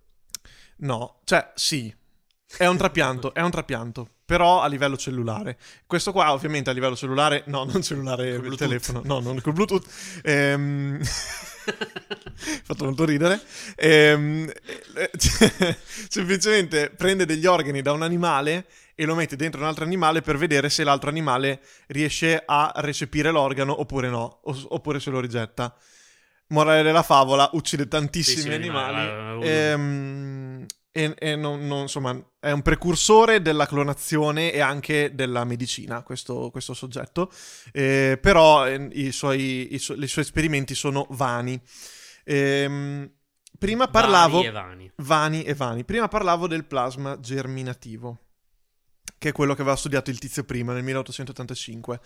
No, cioè sì, è un trapianto, è un trapianto, però a livello cellulare. Questo qua ovviamente a livello cellulare, no, non cellulare Col il Bluetooth. telefono, no, non col Bluetooth. Ehm... fatto molto ridere. Ehm, semplicemente prende degli organi da un animale e lo mette dentro un altro animale per vedere se l'altro animale riesce a recepire l'organo oppure no, oppure se lo rigetta. Morale della favola, uccide tantissimi Sì, sì, animali. animali, ehm, e, e non, non- insomma, è un precursore della clonazione e anche della medicina, questo, questo soggetto. Eh, però eh, i suoi, i su- i suoi esperimenti sono vani. Ehm, prima parlavo... Vari e vani. Vani e vani. Prima parlavo del plasma germinativo, che è quello che aveva studiato il tizio prima nel 1885.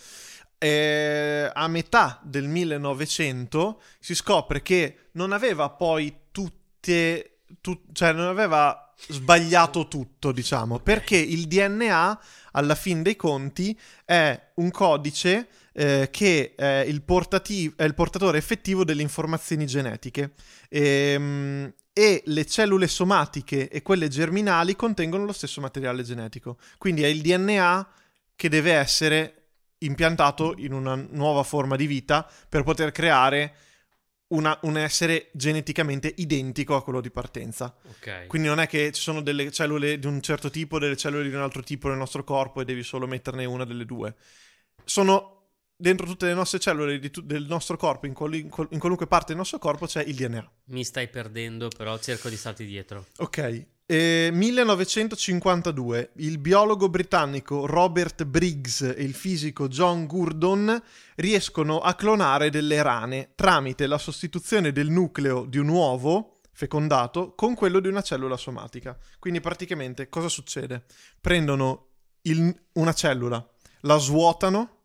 Eh, a metà del 1900 si scopre che non aveva poi tutte, tu- cioè non aveva sbagliato tutto, diciamo, perché il DNA alla fin dei conti è un codice eh, che è il, portati- è il portatore effettivo delle informazioni genetiche. Ehm, e le cellule somatiche e quelle germinali contengono lo stesso materiale genetico. Quindi è il DNA che deve essere impiantato in una nuova forma di vita per poter creare una- un essere geneticamente identico a quello di partenza. Ok. Quindi non è che ci sono delle cellule di un certo tipo, delle cellule di un altro tipo nel nostro corpo e devi solo metterne una delle due. Sono dentro tutte le nostre cellule tu- del nostro corpo, in, quali- in qual- in qualunque parte del nostro corpo c'è il DNA. Mi stai perdendo, però cerco di starti dietro. Ok. Eh, 1952, il biologo britannico Robert Briggs e il fisico John Gurdon riescono a clonare delle rane tramite la sostituzione del nucleo di un uovo fecondato con quello di una cellula somatica. Quindi praticamente cosa succede? Prendono il- una cellula, la svuotano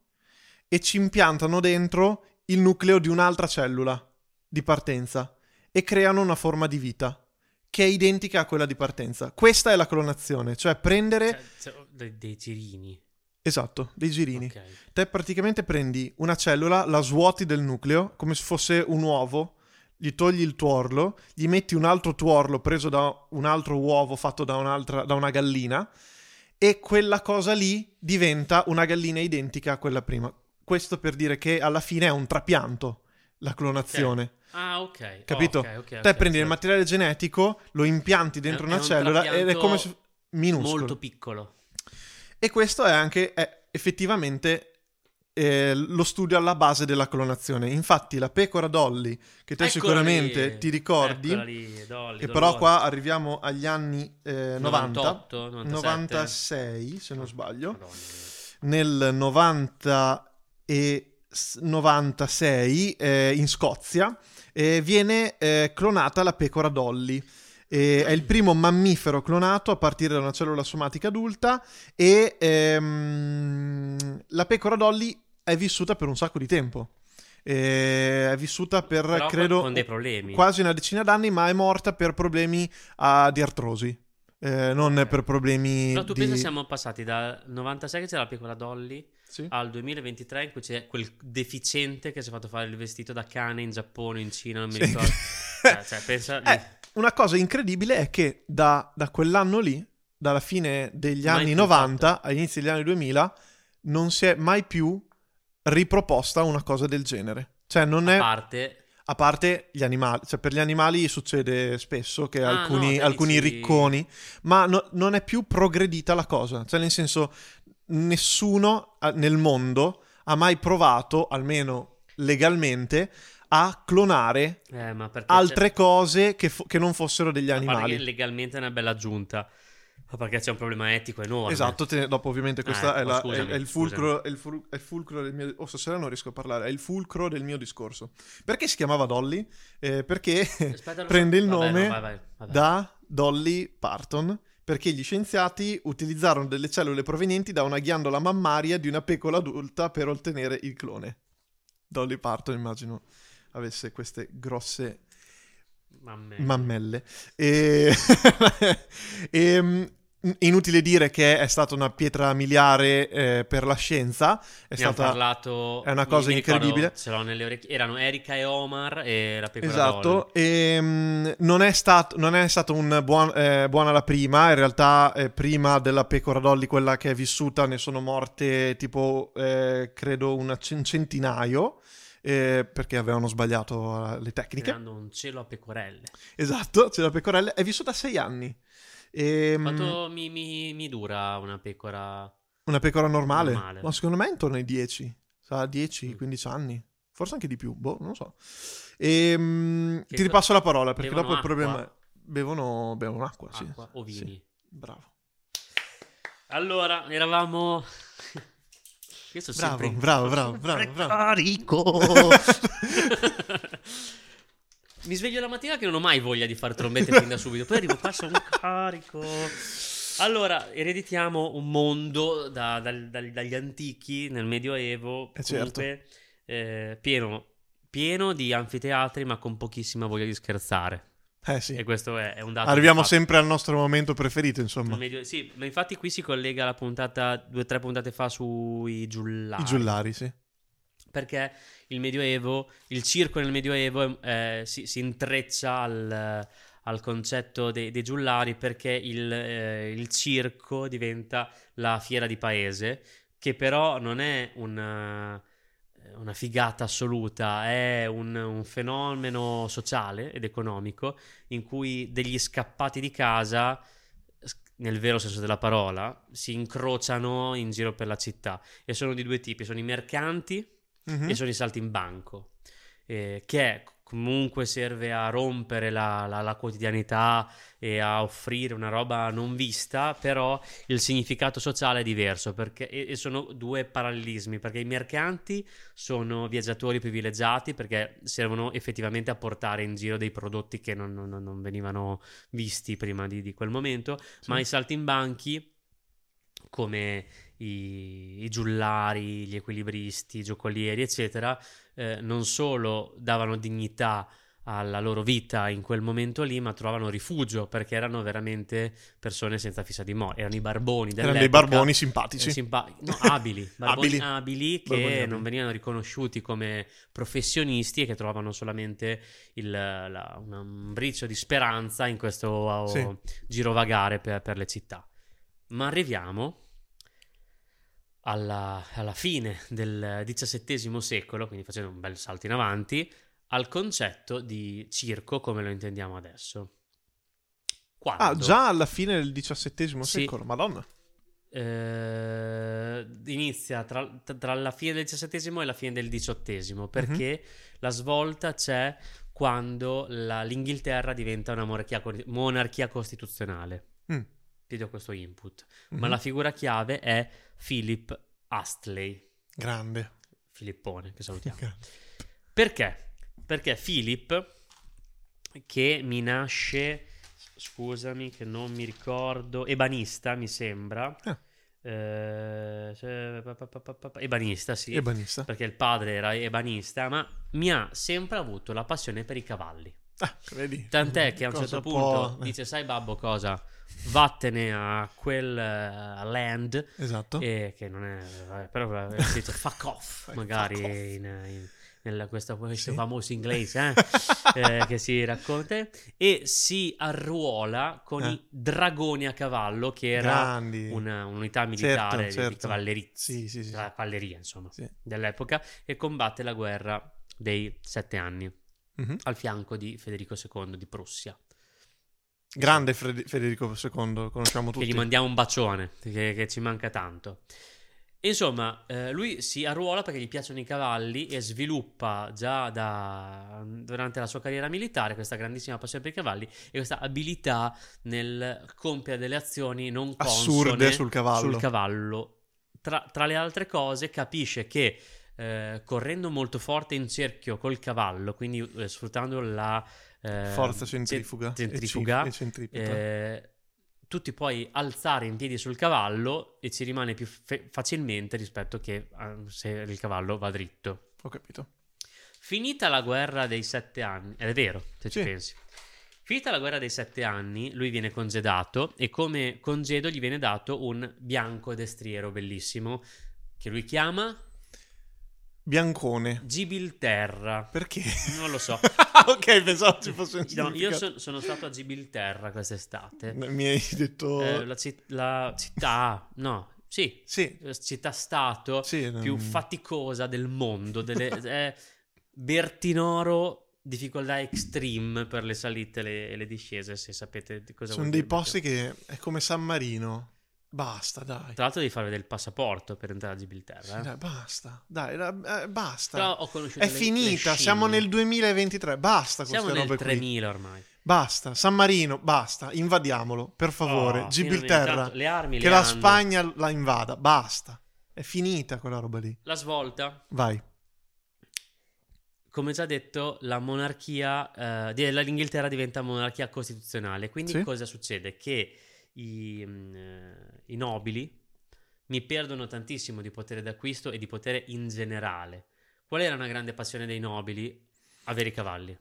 e ci impiantano dentro il nucleo di un'altra cellula di partenza e creano una forma di vita che è identica a quella di partenza. Questa è la clonazione, cioè prendere Cioè, cioè, dei, dei girini. esatto, dei girini. Ok. Te praticamente prendi una cellula, la svuoti del nucleo come se fosse un uovo, gli togli il tuorlo, gli metti un altro tuorlo preso da un altro uovo fatto da, un'altra, da una gallina e quella cosa lì diventa una gallina identica a quella prima. Questo per dire che alla fine è un trapianto la clonazione. Ah, ok. Capito? Ok, ok, Te ok, prendi il certo. materiale genetico, lo impianti dentro È- una è un cellula ed è come se minuscolo. Molto piccolo. E questo è anche è effettivamente eh, lo studio alla base della clonazione. Infatti, la pecora Dolly, che te Eccola sicuramente lì. ti ricordi, lì, Dolly, che però qua arriviamo agli anni eh, 90, 98, 97. 96 se non sbaglio, Madonna. nel 90 e s- 96 eh, in Scozia eh, viene eh, clonata la pecora Dolly. È il primo mammifero clonato a partire da una cellula somatica adulta e ehm, la pecora Dolly è vissuta per un sacco di tempo. È vissuta per, Però credo, con dei problemi. quasi una decina d'anni, ma è morta per problemi ah, di artrosi. Eh, non per problemi Però tu di... pensa siamo passati dal 96 che c'era la piccola Dolly Sì. al 2023 in cui c'è quel deficiente che si è fatto fare il vestito da cane in Giappone, in Cina, non mi Sì. ricordo. cioè, cioè, pensa... Eh, una cosa incredibile è che da, da quell'anno lì, dalla fine degli Mai anni più 90 all'inizio degli anni 2000, non si è mai più riproposta una cosa del genere. Cioè, non è... A parte... A parte gli animali, cioè per gli animali succede spesso che Ah, alcuni, no, alcuni dici- ricconi, ma no- non è più progredita la cosa, cioè nel senso nessuno nel mondo ha mai provato, almeno legalmente, a clonare Eh, ma altre cose che, fo- che non fossero degli c'è- a parte animali. legalmente è una bella aggiunta. Ma perché c'è un problema etico enorme. Esatto, te- dopo ovviamente questa Eh, è, oh, la- scusami, è- è il fulcro, è il ful- è il fulcro del mio... Oh, stasera non riesco a parlare, è il fulcro del mio discorso. Perché si chiamava Dolly? Eh, perché Aspetta, lo so. prende il Vabbè, no, nome vai, vai, vabbè. da Dolly Parton, perché gli scienziati utilizzarono delle cellule provenienti da una ghiandola mammaria di una pecora adulta per ottenere il clone. Dolly Parton, immagino, avesse queste grosse Mamma mia. mammelle. E... e, mm, inutile dire che è stata una pietra miliare eh, per la scienza. È Ne stata... parlato. è una cosa ricordo, incredibile. ce l'ho nelle orecchie. Erano Erika e Omar e la pecora Esatto, e mm, non è stato, non è stato un buon, eh, buona la prima, in realtà eh, prima della pecora Dolly, quella che è vissuta, ne sono morte tipo, eh, credo, cen- centinaio, eh, perché avevano sbagliato eh, le tecniche. Creando un cielo a pecorelle. Esatto, c'è la pecorella, è vissuta sei anni. E, mm, Quanto mi, mi- mi dura una pecora? Una pecora normale? Normale. Ma secondo me è intorno ai 10, sa, 10, Mm. 15 anni. Forse anche di più, boh, non lo so. E, mm, Che ti ripasso la parola perché bevono dopo il problema acqua? è... Bevono, bevono acqua, sì. Acqua o Sì, vini? bravo. Allora, eravamo. Bravo, bravo, bravo, bravo, bravo. carico. Mi sveglio la mattina che non ho mai voglia di fare trombette fin da subito. Poi arrivo qua, sono carico. Allora, ereditiamo un mondo da- dal- dal- dagli antichi, nel Medioevo, Eh, certo. comunque, eh, pieno, pieno di anfiteatri, ma con pochissima voglia di scherzare. Eh sì. E questo è, è un dato. Arriviamo sempre al nostro momento preferito, insomma. Medio- Sì, ma infatti qui si collega la puntata due o tre puntate fa sui giullari. I giullari, sì. Perché il Medioevo, il circo nel Medioevo eh, si, si intreccia al, al concetto dei, dei giullari perché il, eh, il circo diventa la fiera di paese, che però non è una, una figata assoluta, è un, un fenomeno sociale ed economico in cui degli scappati di casa nel vero senso della parola, si incrociano in giro per la città. E sono di due tipi, sono i mercanti Mhm. e sono i salti in banco, eh, che comunque serve a rompere la, la- la quotidianità e a offrire una roba non vista, però il significato sociale è diverso perché, e, e sono due parallelismi, perché i mercanti sono viaggiatori privilegiati perché servono effettivamente a portare in giro dei prodotti che non, non- non venivano visti prima di, di quel momento, ma i saltimbanchi come i, i giullari, gli equilibristi, i giocolieri, eccetera, eh, non solo davano dignità alla loro vita in quel momento lì, ma trovavano rifugio perché erano veramente persone senza fissa dimora. Erano i barboni Erano dei barboni eh, simpatici. simpa- no, abili, barboni Abili. abili, che Barboni abili. non venivano riconosciuti come professionisti e che trovavano solamente il, la- una- un briccio di speranza in questo oh, Sì. girovagare per, per le città. Ma arriviamo alla, alla fine del XVII secolo, quindi facendo un bel salto in avanti, al concetto di circo come lo intendiamo adesso. Quando? Ah, già alla fine del XVII Sì. secolo, madonna. eh, inizia tra, tra la fine del XVII e la fine del XVIII, perché la svolta c'è quando la- l'Inghilterra diventa una monarchia, monarchia costituzionale. Mm. Ti do questo input. Mhm. Ma la figura chiave è Philip Astley, Grande. Filippone, che salutiamo. Grande. Perché? Perché Philip, che mi nasce, scusami che non mi ricordo, ebanista mi sembra. Ah. Eh, cioè, pa- pa- pa- pa- pa- ebanista, sì. Ebanista. Perché il padre era ebanista, ma mi ha sempre avuto la passione per i cavalli. Ah, vedi. Tant'è che a un Cosa certo può- punto dice: Sai, babbo, cosa? Vattene a quel eh, land Esatto. e che non è però eh, si dice fuck off Fuck magari off. in, in- nella- questo, questo Sì. famoso inglese eh, eh, che si racconta e si arruola con Eh. i dragoni a cavallo che era una- un'unità militare di- di certo. cavalleria Sì, sì, sì. la cavalleria insomma dell'epoca e combatte la guerra dei sette anni Mhm. al fianco di Federico II di Prussia Grande Fred- Federico II, conosciamo che tutti. gli mandiamo un bacione, che, che ci manca tanto. Insomma, eh, lui si arruola perché gli piacciono i cavalli e sviluppa già da, durante la sua carriera militare questa grandissima passione per i cavalli e questa abilità nel compiere delle azioni non consone Assurde sul cavallo. sul cavallo. Tra, tra le altre cose, capisce che eh, correndo molto forte in cerchio col cavallo, quindi eh, sfruttando la eh, Forza centrifuga. ce- centrifuga, E, eh, tu ti puoi alzare in piedi sul cavallo e ci rimane più fe- facilmente rispetto che eh, se il cavallo va dritto. Ho capito. Finita la guerra dei sette anni, ed è vero se ci Sì. pensi. Finita la guerra dei sette anni, lui viene congedato e come congedo gli viene dato un bianco destriero bellissimo che lui chiama Biancone. Gibilterra. Perché? Non lo so. ok, pensavo ci fosse un No, io son- sono stato a Gibilterra quest'estate. Mi hai detto... Eh, la, ci- la città, no, sì, Sì, la città-stato sì. più mm, faticosa del mondo. Delle, è Bertinoro, difficoltà extreme per le salite e le, le discese, se sapete di cosa Sono dei posti che è come San Marino. Basta, dai. Tra l'altro devi fare vedere il passaporto per entrare a Gibilterra. Sì, eh. dai, basta. Dai, la- eh, basta. Però ho conosciuto è le- le finita, siamo scimmie. nel 2023. Basta Siamo queste nel robe qui. 3000 ormai. Basta, San Marino, basta, invadiamolo, per favore. Oh, Gibilterra, le armi che le la hanno. Spagna la invada, basta. È finita quella roba lì. La svolta Vai. come già detto, la monarchia eh, l'Inghilterra diventa monarchia costituzionale. Quindi Sì. cosa succede? Che i, mm, eh, i nobili mi perdono tantissimo di potere d'acquisto e di potere in generale. Qual era una grande passione dei nobili? Avere i cavalli.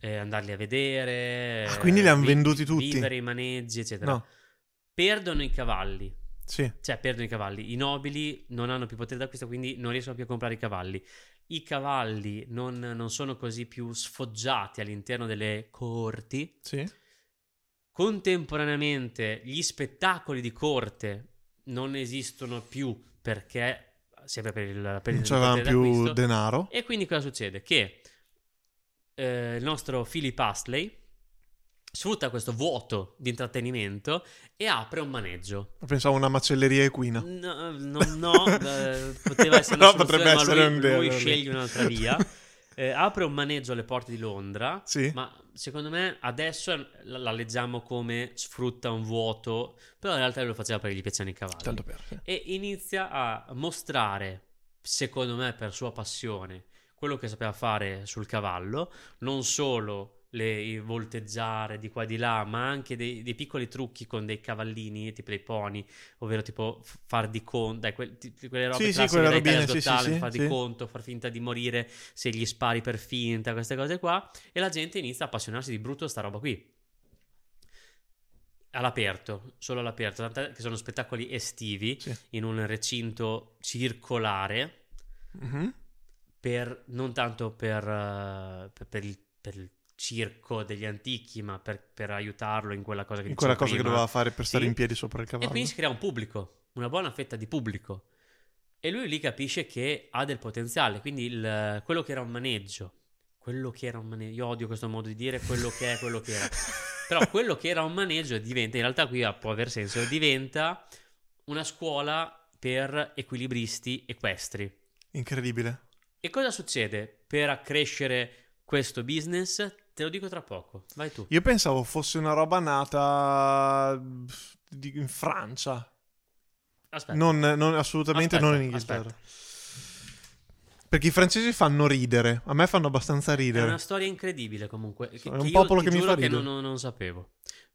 Eh, andarli a vedere. Ah, quindi li han vi- venduti tutti? Vivere i maneggi, eccetera. No. Perdono i cavalli. Sì. Cioè, perdono i cavalli. I nobili non hanno più potere d'acquisto, quindi non riescono più a comprare i cavalli. I cavalli non, non sono così più sfoggiati all'interno delle corti. Sì. Contemporaneamente, gli spettacoli di corte non esistono più perché sempre per il, per Non c'avevano potere più denaro. E quindi cosa succede? Che eh, il nostro Philip Astley sfrutta questo vuoto di intrattenimento e apre un maneggio. Pensavo una macelleria equina. No, no, no, eh, poteva essere No, una soluzione, potrebbe essere lui, un'idea, lui sceglie un'altra via. Eh, apre un maneggio alle porte di Londra, Sì. ma secondo me adesso la, la leggiamo come sfrutta un vuoto, però in realtà lo faceva perché gli piacciono i cavalli. Tanto per. sì. E inizia a mostrare, secondo me per sua passione, quello che sapeva fare sul cavallo, non solo le, volteggiare di qua e di là, ma anche dei, dei piccoli trucchi con dei cavallini, tipo dei pony, ovvero tipo far di conto, ti- quelle robe Sì, sì, robine, Italia's sì, Got sì, Talent, sì, far di conto, far finta di morire se gli spari per finta, queste cose qua, e la gente inizia a appassionarsi di brutto a sta roba qui. All'aperto, solo all'aperto, tant'è che sono spettacoli estivi in un recinto circolare Mhm. per, non tanto per, eh, per- per il, per il circo degli antichi, ma per, per aiutarlo in quella cosa che In quella cosa che prima. doveva fare per stare Sì. in piedi sopra il E cavallo. quindi si crea un pubblico, una buona fetta di pubblico. E lui lì capisce che ha del potenziale. Quindi il- quello che era un maneggio, quello che era un maneggio, io odio questo modo di dire quello che è, quello che era. Però quello che era un maneggio diventa, in realtà qui può aver senso, diventa una scuola per equilibristi equestri. Incredibile. E cosa succede per accrescere questo business? Te lo dico tra poco. Vai tu. Io pensavo fosse una roba nata di- in Francia. Aspetta. Non, non- assolutamente Aspetta, non in Inghilterra. aspetta. Perché i francesi fanno ridere. A me fanno abbastanza È ridere. una storia incredibile comunque. Che, È un popolo che mi fa ridere. non, non- non sapevo.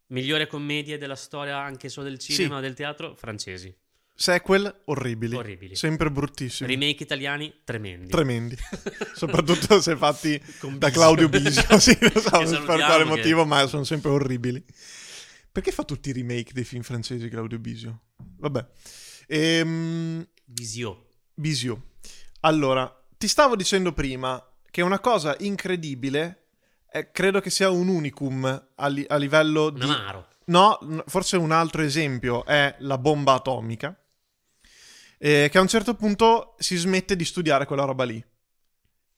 Migliore commedie della storia anche solo del cinema, del teatro, francesi. Sequel orribili. Orribili. Sempre bruttissimi. Remake italiani tremendi. Tremendi. Soprattutto se fatti da Bisio. Claudio Bisio. sì, non so per quale che- motivo, ma sono sempre orribili. Perché fa tutti i remake dei film francesi Claudio Bisio? Vabbè. Ehm... Visio. Bisio. Allora, ti stavo dicendo prima che una cosa incredibile, eh, credo che sia un unicum a, li- a livello Un di... amaro. No, forse un altro esempio è la bomba atomica, eh, che a un certo punto si smette di studiare quella roba lì.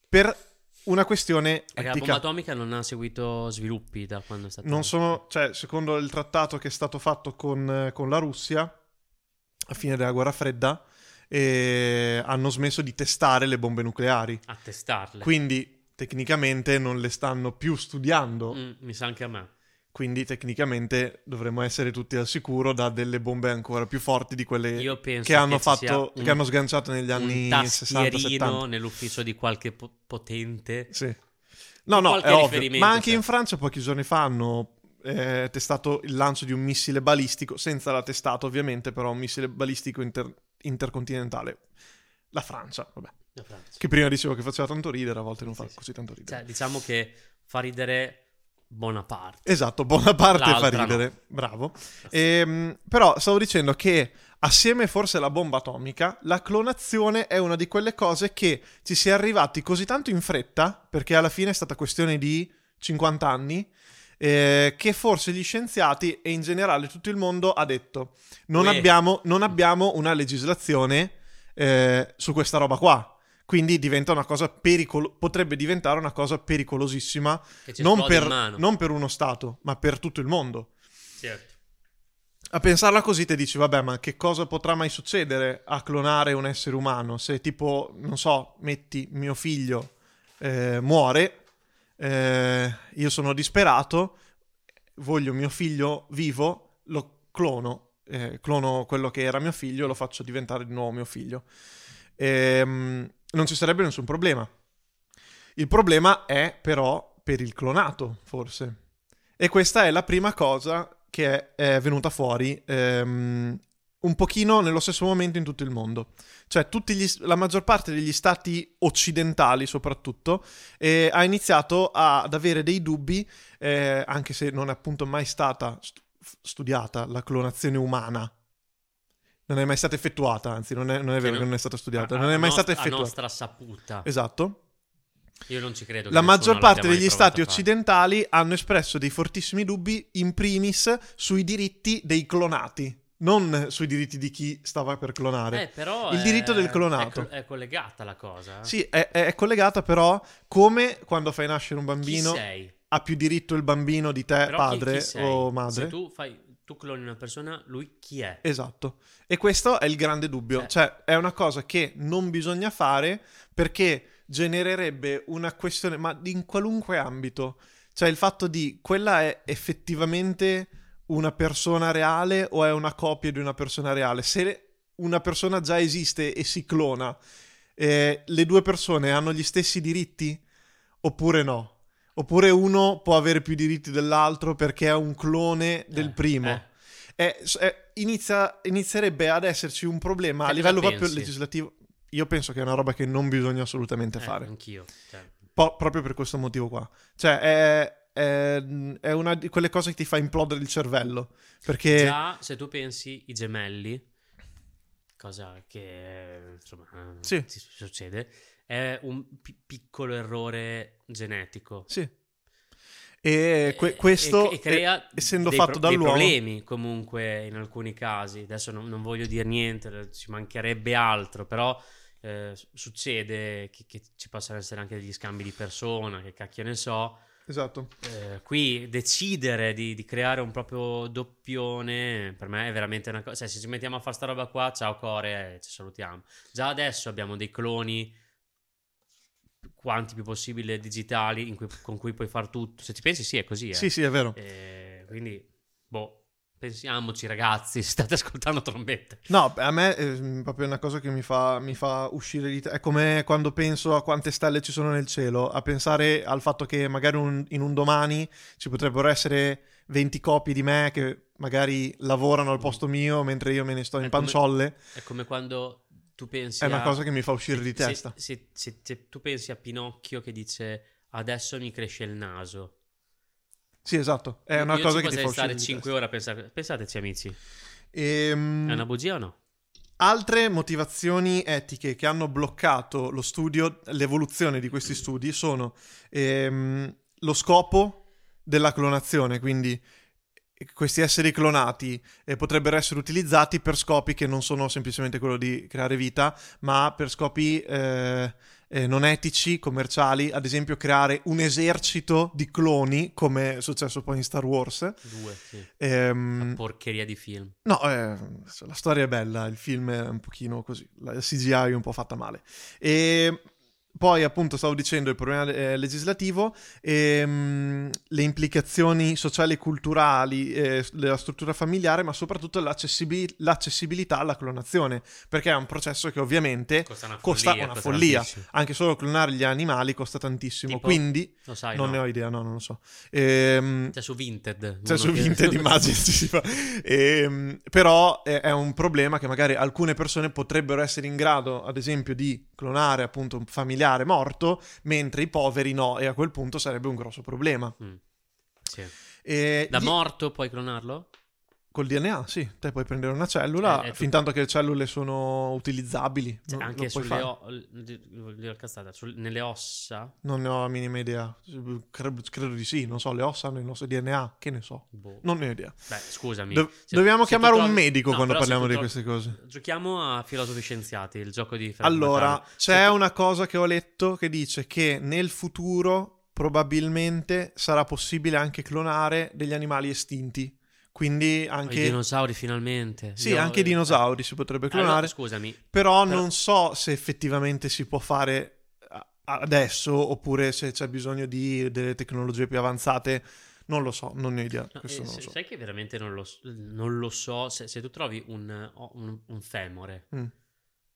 Per una questione Perché la etica. bomba atomica non ha seguito sviluppi da quando è stata. Non sono, cioè, secondo il trattato che è stato fatto con, eh, con la Russia a fine della guerra fredda, eh, hanno smesso di testare le bombe nucleari. a testarle. Quindi tecnicamente non le stanno più studiando. Mm, mi sa anche a me. Quindi tecnicamente dovremmo essere tutti al sicuro da delle bombe ancora più forti di quelle che hanno fatto, un- che hanno sganciato negli anni un 60 tastierino 70. nell'ufficio di qualche po- potente. Sì. No, no, è ovvio. Ma anche c'è. in Francia pochi giorni fa hanno eh, testato il lancio di un missile balistico, senza la testata ovviamente, però un missile balistico inter- intercontinentale. La Francia, vabbè. La Francia. Che prima dicevo che faceva tanto ridere, a volte non fa Sì, sì. così tanto ridere. Cioè, diciamo che fa ridere Bonaparte. Esatto, Bonaparte fa L'altra ridere, bravo. Ehm, però stavo dicendo che assieme forse alla bomba atomica, la clonazione è una di quelle cose che ci si è arrivati così tanto in fretta, perché alla fine è stata questione di 50 anni, eh, che forse gli scienziati e in generale tutto il mondo ha detto non, Uè. abbiamo, non abbiamo una legislazione eh, su questa roba qua. Quindi diventa una cosa pericolo- potrebbe diventare una cosa pericolosissima non per, non per uno Stato, ma per tutto il mondo. Certo. A pensarla così ti dici, vabbè, ma che cosa potrà mai succedere a clonare un essere umano? Se tipo, non so, metti mio figlio eh, muore, eh, io sono disperato, voglio mio figlio vivo, lo clono, eh, clono quello che era mio figlio e lo faccio diventare di nuovo mio figlio. Ehm, non ci sarebbe nessun problema. Il problema è però per il clonato, forse. E questa è la prima cosa che è, venuta fuori ehm, un pochino nello stesso momento in tutto il mondo. Cioè, gli- la maggior parte degli stati occidentali, soprattutto, eh, ha iniziato a- ad avere dei dubbi, eh, anche se non è appunto mai stata stu- studiata la clonazione umana. Non è mai stata effettuata, anzi, non è, non è vero che non è stata studiata. a- Non a è mai nost- stata A effettuata. nostra saputa. Esatto. Io non ci credo. La maggior parte degli stati a occidentali hanno espresso dei fortissimi dubbi, in primis sui diritti dei clonati, non sui diritti di chi stava per clonare. Eh, però Il è- diritto del clonato. È, co- è collegata la cosa. Sì, è, è collegata però come quando fai nascere un Chi bambino sei? ha più diritto il bambino di te, Però chi- padre chi sei? o madre. Se tu, fai, tu cloni una persona, lui chi è? Esatto. E questo è il grande dubbio. Eh. Cioè, è una cosa che non bisogna fare perché genererebbe una questione, ma in qualunque ambito. Cioè, il fatto di quella è effettivamente una persona reale o è una copia di una persona reale? Se una persona già esiste e si clona, eh, le due persone hanno gli stessi diritti oppure no? Oppure uno può avere più diritti dell'altro perché è un clone del Eh, primo. eh. S- eh, inizia- inizierebbe ad esserci un problema a livello proprio legislativo. Io penso che è una roba che non bisogna assolutamente Eh, fare. Anch'io. Cioè, Po- proprio per questo motivo qua. Cioè, è, è- è una di quelle cose che ti fa implodere il cervello. Perché. Già, se tu pensi i gemelli, cosa che insomma eh, Sì. succede, è un pi- piccolo errore genetico. Sì. E que- E- questo, e- e crea eh, essendo dei fatto pro- dei dall'uomo. problemi comunque in alcuni casi. Adesso non, non voglio dire niente, ci mancherebbe altro, però eh, succede che, che ci possano essere anche degli scambi di persona, che cacchio ne so. Esatto. Eh, qui decidere di, di creare un proprio doppione per me è veramente una cosa. Cioè, se ci mettiamo a fare sta roba qua, ciao Core, eh, ci salutiamo. Già adesso abbiamo dei cloni quanti più possibile digitali in cui- con cui puoi fare tutto. Se ci pensi, sì, è così. Eh. Sì, sì, è vero. Eh, quindi, boh, pensiamoci, ragazzi. State ascoltando trombette. No, a me è mm, proprio una cosa che mi fa, mi fa uscire di te. È come quando penso a quante stelle ci sono nel cielo, a pensare al fatto che magari un- in un domani ci potrebbero essere 20 copie di me che magari lavorano al posto mio mentre io me ne sto in È come- panciolle. È come quando tu pensi È una a- cosa che mi fa uscire se- di testa. Se, se- se tu pensi a Pinocchio che dice adesso mi cresce il naso. Sì, esatto. È una Io cosa che ti fa uscire stare di 5 testa. ore a pensare. Pensateci, amici, Ehm, è una bugia o no? Altre motivazioni etiche che hanno bloccato lo studio, l'evoluzione di questi studi sono ehm, lo scopo della clonazione, quindi questi esseri clonati eh, potrebbero essere utilizzati per scopi che non sono semplicemente quello di creare vita, ma per scopi eh, eh, non etici, commerciali, ad esempio creare un esercito di cloni, come è successo poi in Star Wars. Due, sì. Ehm, Una porcheria di film. No, eh, la storia è bella, il film è un pochino così, la CGI è un po' fatta male. E poi, appunto, stavo dicendo il problema eh, legislativo, ehm, le implicazioni sociali e culturali, eh, della struttura familiare, ma soprattutto l'accessibi- l'accessibilità alla clonazione, perché è un processo che ovviamente Costa una costa follia. una costa follia. Anche solo clonare gli animali costa tantissimo, Tipo? quindi sai, non no? ne ho idea, no, non lo so. Ehm, C'è su Vinted. cioè uno su Vinted immagini ci si fa. Ehm, però è, è un problema che magari alcune persone potrebbero essere in grado, ad esempio, di clonare appunto un familiare morto, mentre i poveri no, e a quel punto sarebbe un grosso problema. Mm. Sì. E Da gli- morto puoi clonarlo? Col DNA, sì, te puoi prendere una cellula, Eh, è fin tanto che le cellule sono utilizzabili. Cioè, non- anche sulle, o- cazzata, sul- nelle ossa? Non ne ho la minima idea. Credo, credo di sì, non so, le ossa hanno il nostro DNA, che ne so. Boh. Non ne ho idea. Beh, scusami. Do- se- dobbiamo se chiamare un trovi- medico No, quando parliamo di queste cose. Giochiamo a filosofi scienziati, il gioco di Fred Allora, c'è Se una cosa che ho letto che dice che nel futuro probabilmente sarà possibile anche clonare degli animali estinti. Quindi I anche... dinosauri finalmente. Sì, Io- anche i dinosauri si potrebbe Allora, clonare. scusami, però, però- non so se effettivamente si può fare adesso oppure se c'è bisogno di delle tecnologie più avanzate. Non lo so, non ne ho idea. no, eh, se- so. sai che veramente non lo, non lo so. Se, se tu trovi un, oh, un- un femore, Mm.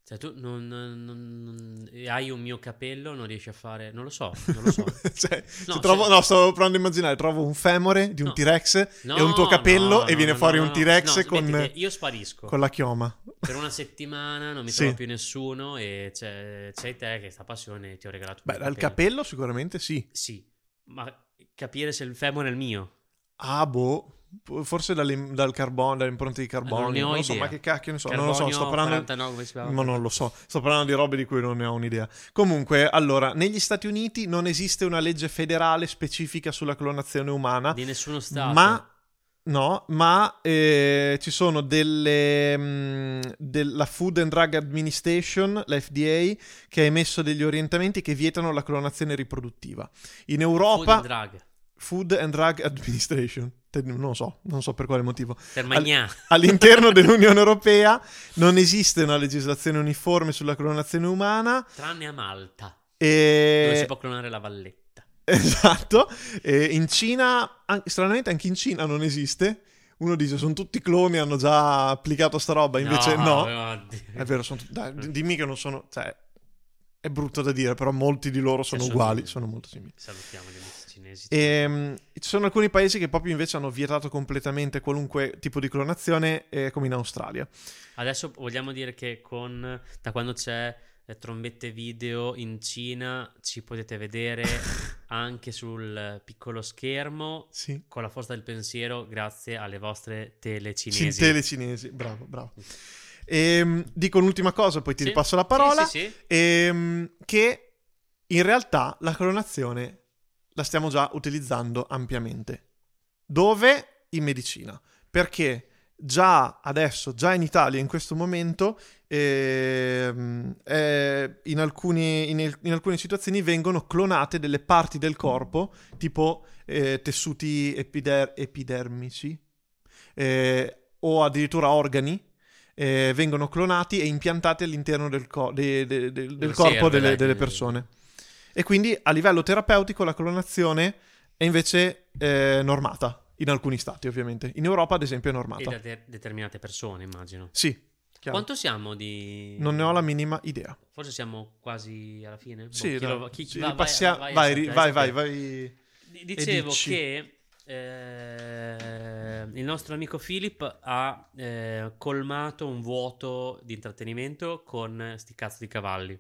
Cioè tu non, non- non- hai un mio capello, non riesci a fare. Non lo so, non lo so. Cioè, No, se trovo- se- no, stavo provando a immaginare, trovo un femore di un No. T-Rex No, e un tuo capello e viene fuori un. T-Rex con, io sparisco. con la chioma. Per una settimana non mi Sì. trovo più nessuno e c'è, c'hai te che sta passione ti ho regalato Beh, mio il capello sicuramente sì. Sì, ma capire se il femore è il mio. Ah, boh. Forse dalle- dal carbone, dalle impronte di carbonio. non ne ho non lo so, idea. ma che cacchio ne so. non lo so, Carbonio sto parlando. 49, come si chiama? Ma non lo so, sto parlando di robe di cui non ne ho un'idea. Comunque, allora, negli Stati Uniti non esiste una legge federale specifica sulla clonazione umana, Di nessuno stato. ma no, ma eh, ci sono delle mh, della Food and Drug Administration, la FDA, che ha emesso degli orientamenti che vietano la clonazione riproduttiva. In Food Europa and drug. Food and Drug Administration, non lo so, non so per quale motivo. Per magnà. All'interno dell'Unione Europea non esiste una legislazione uniforme sulla clonazione umana Tranne a Malta, dove si e... può clonare la valletta. Esatto, e in Cina, an- stranamente anche in Cina non esiste. Uno dice sono tutti cloni, hanno già applicato sta roba, invece no. oddio. È vero, sono tut- dai, dimmi che non sono... Cioè, è brutto da dire, però molti di loro sono sono- uguali, sono molto simili. Salutiamo gli amici cinesi. Ehm, ci sono alcuni paesi che proprio invece hanno vietato completamente qualunque tipo di clonazione, eh, come in Australia. Adesso vogliamo dire che con da quando c'è eh, trombette video in Cina ci potete vedere anche sul piccolo schermo Sì. con la forza del pensiero grazie alle vostre tele Cin- cinesi. tele cinesi, bravo, bravo. Ehm, dico un'ultima cosa, poi ti Sì. ripasso la parola. Sì, sì, sì. ehm, che in realtà la clonazione la stiamo già utilizzando ampiamente. Dove? In medicina. Perché già adesso, già in Italia, in questo momento, ehm, eh, in, alcuni- in- in alcune situazioni vengono clonate delle parti del corpo, tipo eh, tessuti epider- epidermici, eh, o addirittura organi, eh, vengono clonati e impiantati all'interno del, co- de- de- de- del corpo delle, delle persone. E quindi a livello terapeutico la clonazione è invece eh, normata, in alcuni stati ovviamente. In Europa ad esempio è E normata. da de- determinate persone, immagino. Sì, chiaro. Quanto siamo di... Non ne ho la minima idea. Forse siamo quasi alla fine. Boh, Sì, chi dai, lo- chi- sì, va- vai- passia- vai vai, vai vai, vai, vai. D- Dicevo che eh, il nostro amico Philip ha eh, colmato un vuoto di intrattenimento con sti cazzo di cavalli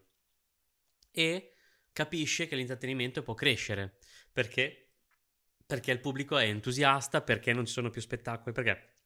e capisce che l'intrattenimento può crescere. Perché, perché il pubblico è entusiasta, perché non ci sono più spettacoli, perché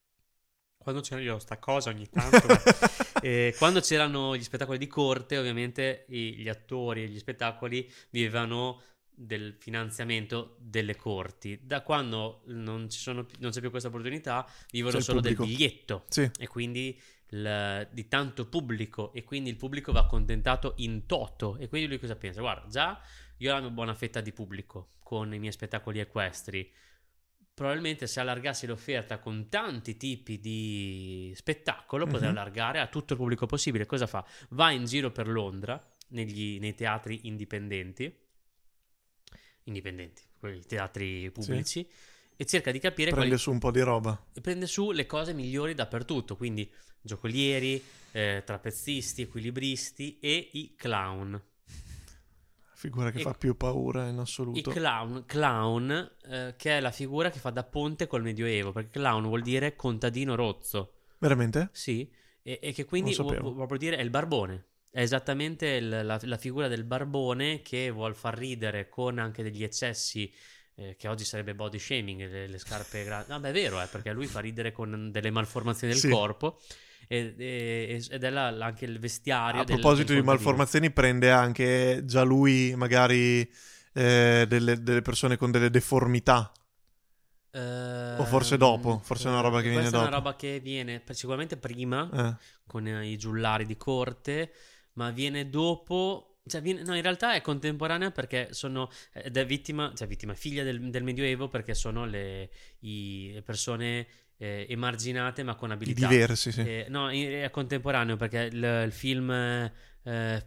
quando c'era io sta cosa ogni tanto ma- eh, quando c'erano gli spettacoli di corte ovviamente i- gli attori e gli spettacoli vivevano del finanziamento delle corti. Da quando non, ci sono non c'è più questa opportunità, vivono solo del biglietto. Sì, e quindi il- di tanto pubblico e quindi il pubblico va accontentato in toto e quindi lui cosa pensa? Guarda, già io ho la mia buona fetta di pubblico con i miei spettacoli equestri. Probabilmente se allargassi l'offerta con tanti tipi di spettacolo potrei Mhm. allargare a tutto il pubblico possibile. Cosa fa? Va in giro per Londra negli- nei teatri indipendenti, indipendenti, quei teatri pubblici, e cerca di capire quali, prende su un po' di roba. e prende su le cose migliori dappertutto, quindi giocolieri, eh, trapezzisti, equilibristi e i clown. Figura che E- fa più paura in I assoluto. clown, clown eh, che è la figura che fa da ponte col Medioevo, perché clown vuol dire contadino rozzo, Veramente? sì, e, e che quindi vuol, vuol dire è il barbone. È esattamente il- la, la figura del barbone che vuol far ridere con anche degli eccessi eh, che oggi sarebbe body shaming, le, le scarpe grandi. No, beh, è vero, eh, perché lui fa ridere con delle malformazioni del Sì. corpo ed, e- ed è la- la- anche il vestiario A del- proposito del di malformazioni, prende anche già lui magari eh, delle, delle persone con delle deformità. O forse dopo, forse è una roba che viene Questa è una dopo. roba che viene sicuramente prima Eh, con i giullari di corte, ma viene dopo. Cioè, no, in realtà è contemporanea perché sono. Ed è vittima, cioè vittima, figlia del, del Medioevo perché sono le, i- le persone eh, emarginate ma con abilità. diversi, sì. Eh, no, è contemporaneo perché il, il film eh,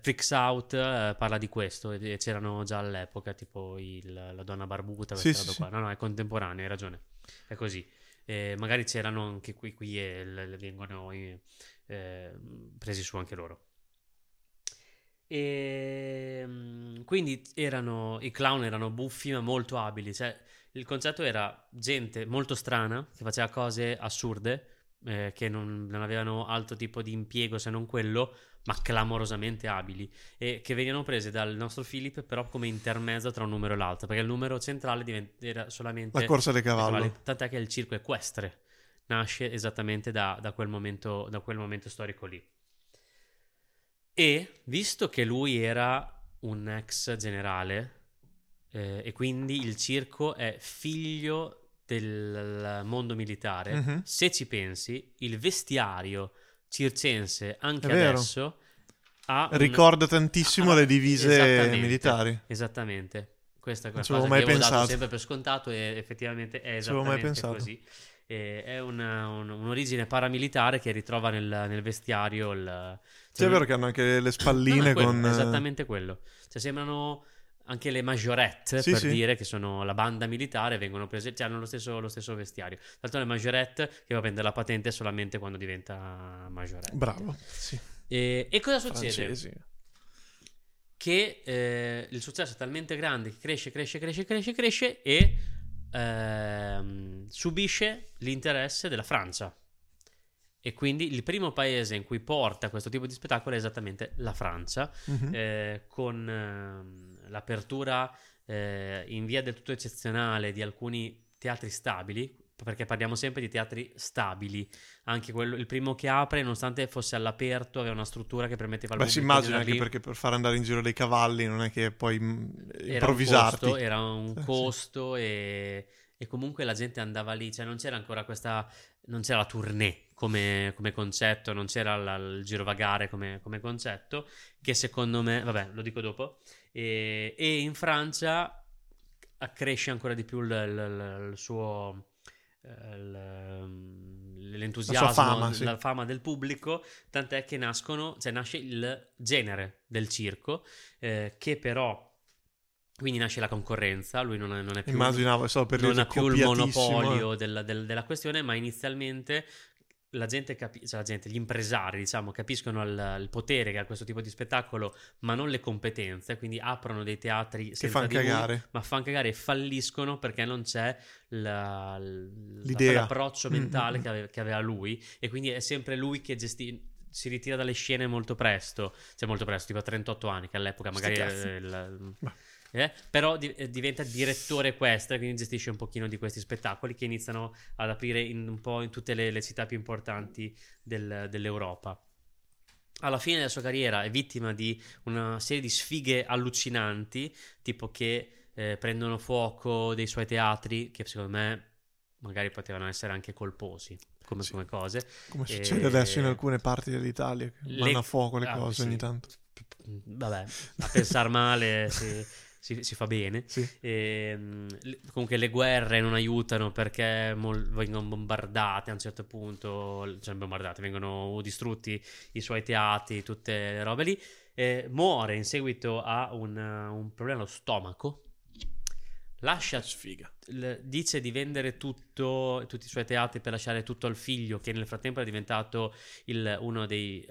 Freaks Out eh, parla di questo e c'erano già all'epoca, tipo il- la donna barbuta, Sì, sì. No, no, è contemporaneo, hai ragione. È così. Eh, magari c'erano anche qui, qui e le- le vengono eh, presi su anche loro. E, mm, quindi erano, i clown erano buffi ma molto abili. Cioè, il concetto era gente molto strana che faceva cose assurde, eh, che non, non avevano altro tipo di impiego se non quello, ma clamorosamente abili e che venivano prese dal nostro Philip però come intermezzo tra un numero e l'altro perché il numero centrale divent- era solamente La corsa dei cavalli, tant'è che il circo equestre nasce esattamente da, da quel momento, da quel momento storico lì e visto che lui era un ex generale eh, e quindi il circo è figlio del mondo militare, Mhm. se ci pensi, il vestiario circense anche adesso ha un- Ricorda tantissimo Ah, le divise esattamente, militari. Esattamente. Questa è quella avevo cosa mai che avevo dato pensato. sempre per scontato e effettivamente è avevo esattamente così. E è una- un- un'origine paramilitare che ritrova nel, nel vestiario il... Sì, è vero che hanno anche le spalline No, no, quello, con... eh, esattamente quello. Cioè sembrano anche le maggiorette, Sì, per sì. dire che sono la banda militare, vengono prese, cioè hanno lo stesso, lo stesso vestiario. L'altro le maggiorette che va a prendere la patente solamente quando diventa maggiorette. Bravo, sì. E, e cosa succede? Francesi. che eh, il successo è talmente grande che cresce, cresce, cresce, cresce, cresce e ehm, subisce l'interesse della Francia. E quindi il primo paese in cui porta questo tipo di spettacolo è esattamente la Francia, Mhm. eh, con ehm, l'apertura eh, in via del tutto eccezionale di alcuni teatri stabili, perché parliamo sempre di teatri stabili, anche quello, il primo che apre, nonostante fosse all'aperto, aveva una struttura che permetteva al Beh, si immagina anche lì. perché per fare andare in giro dei cavalli non è che puoi mm, era improvvisarti. un costo, era un Eh, sì. costo e, e comunque la gente andava lì, cioè non c'era ancora questa, non c'era la tournée come, come concetto, non c'era la- il girovagare come, come concetto, che secondo me, vabbè, lo dico dopo, e, e in Francia accresce ancora di più il, il- il suo... eh, il- l'entusiasmo, La fama, sì. la fama del pubblico, tant'è che nascono, cioè nasce il genere del circo, eh, che però quindi nasce la concorrenza, lui non è, non è più, Immaginavo, per non ha più il copiatissimo. monopolio del- del- della questione, ma inizialmente la gente, capi- cioè la gente, gli impresari, diciamo, capiscono il, il potere che ha questo tipo di spettacolo, ma non le competenze, quindi aprono dei teatri senza fan di lui, cagare. ma fanno cagare e falliscono perché non c'è la- l- L'idea. l'approccio Mm, mentale mm, che, ave- che aveva lui e quindi è sempre lui che gestisce si ritira dalle scene molto presto, cioè molto presto, tipo a 38 anni, che all'epoca magari il- Beh. Eh, però di- eh, diventa direttore equestre, quindi gestisce un pochino di questi spettacoli che iniziano ad aprire in un po' in tutte le, le città più importanti del- dell'Europa. Alla fine della sua carriera è vittima di una serie di sfighe allucinanti, tipo che eh, prendono fuoco dei suoi teatri, che secondo me magari potevano essere anche colposi come, Sì. come cose. Come E- succede adesso in alcune parti dell'Italia, che Le- vanno a fuoco le Ah, cose sì. ogni tanto. Vabbè, a pensare male si, si- si fa bene. Sì. Ehm, le- comunque le guerre non aiutano perché mol- vengono bombardate a un certo punto, cioè bombardate, vengono distrutti i suoi teatri, tutte le robe lì. Eh, muore in seguito a un, un problema allo stomaco. Lascia Sfiga. l- dice di vendere tutto, tutti i suoi teatri per lasciare tutto al figlio, che nel frattempo è diventato il- uno dei.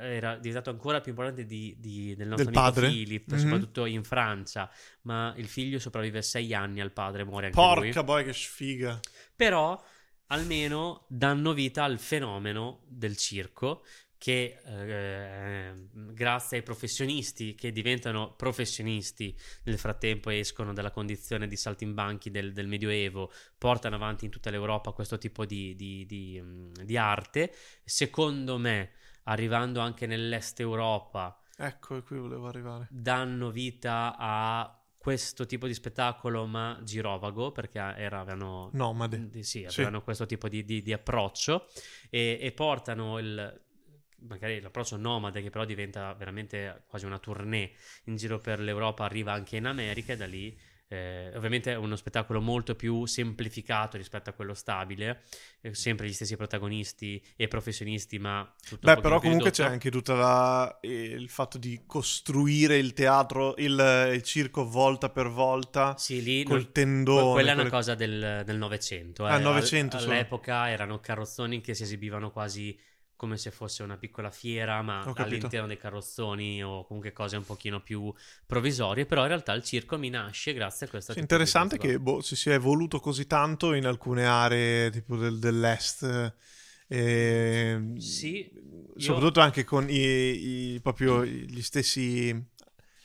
era diventato ancora più importante di, di- del nostro Del amico padre? Philip, Mhm. soprattutto in Francia. Ma il figlio sopravvive sei anni al padre, muore anche lui. Porca boia che sfiga. Però almeno danno vita al fenomeno del circo che eh, grazie ai professionisti che diventano professionisti nel frattempo escono dalla condizione di saltimbanchi del, del Medioevo, portano avanti in tutta l'Europa questo tipo di, di- di, mm, di arte. Secondo me, arrivando anche nell'est Europa, Ecco, qui volevo arrivare. danno vita a questo tipo di spettacolo, ma girovago, perché era, avevano Nomade. sì, Sì. avevano questo tipo di, di- di approccio e, e portano il magari l'approccio nomade che però diventa veramente quasi una tournée in giro per l'Europa arriva anche in America e da lì eh, ovviamente è uno spettacolo molto più semplificato rispetto a quello stabile eh, sempre gli stessi protagonisti e professionisti ma tutto Beh, però comunque c'è anche tutta la, eh, il fatto di costruire il teatro, il, il circo volta per volta Sì, lì col non- tendone. Que- Quella è una quelle- cosa del del Novecento. Ah, eh. Novecento Al- solo. all'epoca erano carrozzoni che si esibivano quasi come se fosse una piccola fiera, ma all'interno dei carrozzoni o comunque cose un pochino più provvisorie. Però in realtà il circo mi nasce grazie a questa Sì, interessante che boh, si sia evoluto così tanto in alcune aree tipo del- dell'est E, Sì, soprattutto anche con i, i- proprio gli stessi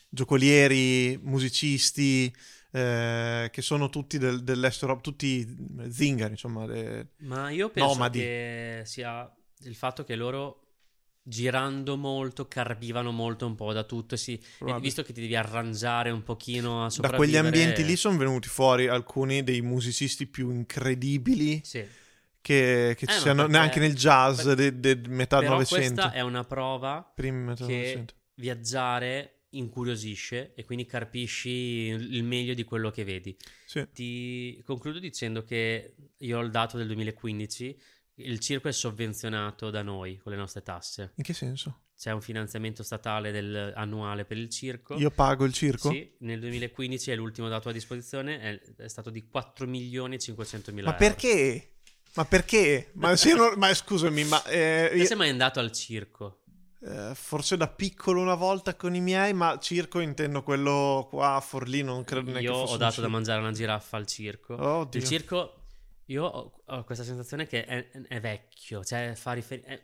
giocolieri, musicisti, eh, che sono tutti del- dell'est tutti zingari, insomma. de- Ma io penso Nomadi. che sia il fatto che loro girando molto carpivano molto un po' da tutto e, si, e visto che ti devi arrangiare un pochino a da sopravvivere quegli ambienti lì sono venuti fuori alcuni dei musicisti più incredibili Sì. che, che Eh, ci siano perché- neanche nel jazz per- de, de metà Però Novecento. questa è una prova metà che Novecento. viaggiare incuriosisce e quindi carpisci il il meglio di quello che vedi. Sì. Ti concludo dicendo che io ho il dato del 2015, il circo è sovvenzionato da noi con le nostre tasse. In che senso? C'è un finanziamento statale del- annuale per il circo. Io pago il circo? Sì, nel 2015 è l'ultimo dato a disposizione, è, è stato di 4 milioni e 500 mila Ma euro. perché? Ma perché? Ma, non- ma scusami, ma eh, io- sei mai andato al circo? eh, forse da piccolo una volta con i miei, ma circo intendo quello qua a Forlì, non credo neanche Io ho dato da mangiare una giraffa al circo. Oddio. Il circo, io ho, ho questa sensazione che è, è vecchio, cioè fa riferi- eh,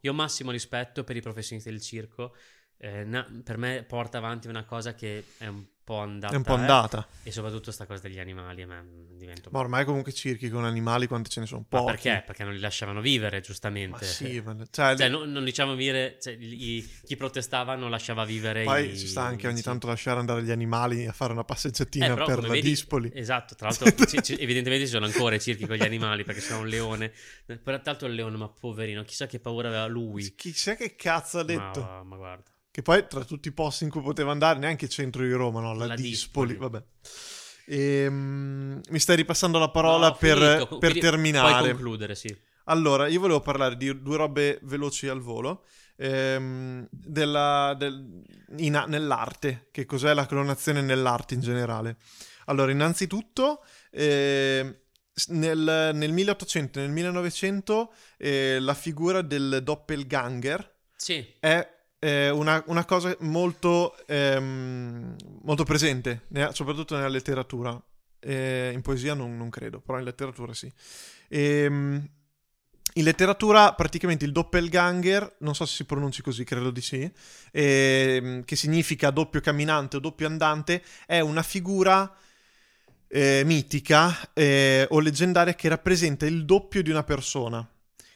io ho massimo rispetto per i professionisti del circo, eh, na- per me porta avanti una cosa che è un po' andata. È un po' eh, andata. e soprattutto sta cosa degli animali, a me divento... Ma ormai comunque circhi con animali quanti ce ne sono? Ma Pochi. perché? Perché non li lasciavano vivere, Ma giustamente. sì, ma- cioè, Cioè, non, non diciamo vivere, cioè, i- chi protestava non lasciava vivere poi i- ci sta anche ogni sì. tanto lasciare andare gli animali a fare una passeggiatina Eh, però per la vedi- Dispoli. Esatto, tra l'altro ci- ci- evidentemente ci sono ancora i circhi con gli animali perché c'è un leone. Tra l'altro il leone, ma poverino, chissà che paura aveva lui. Chissà che cazzo ha detto. Ma, ma guarda. Che poi tra tutti i posti in cui poteva andare, neanche il centro di Roma, no? La, La Dispoli, Dispoli. vabbè. Ehm, mi stai ripassando la parola No, per, finito, per terminare. Puoi concludere, sì. Allora, io volevo parlare di due robe veloci al volo. ehm, della- del- in- nell'arte, che cos'è la clonazione nell'arte in generale. Allora, innanzitutto, s- nel, nel 1800 e nel 1900 eh, la figura del doppelganger Sì, è eh, una, una cosa molto, ehm, molto presente, ne- soprattutto nella letteratura. Eh, in poesia non, non credo, però in letteratura sì. Ehm, in letteratura praticamente il doppelganger, non so se si pronunci così, credo di sì, ehm, che significa doppio camminante o doppio andante, è una figura eh, mitica eh, o leggendaria che rappresenta il doppio di una persona.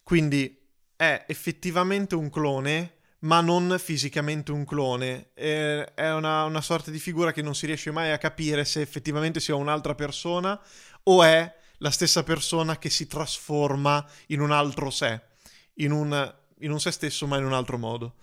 Quindi è effettivamente un clone, ma non fisicamente un clone. Eh, è una, una sorta di figura che non si riesce mai a capire se effettivamente sia un'altra persona o è la stessa persona che si trasforma in un altro sé, in un, in un sé stesso ma in un altro modo.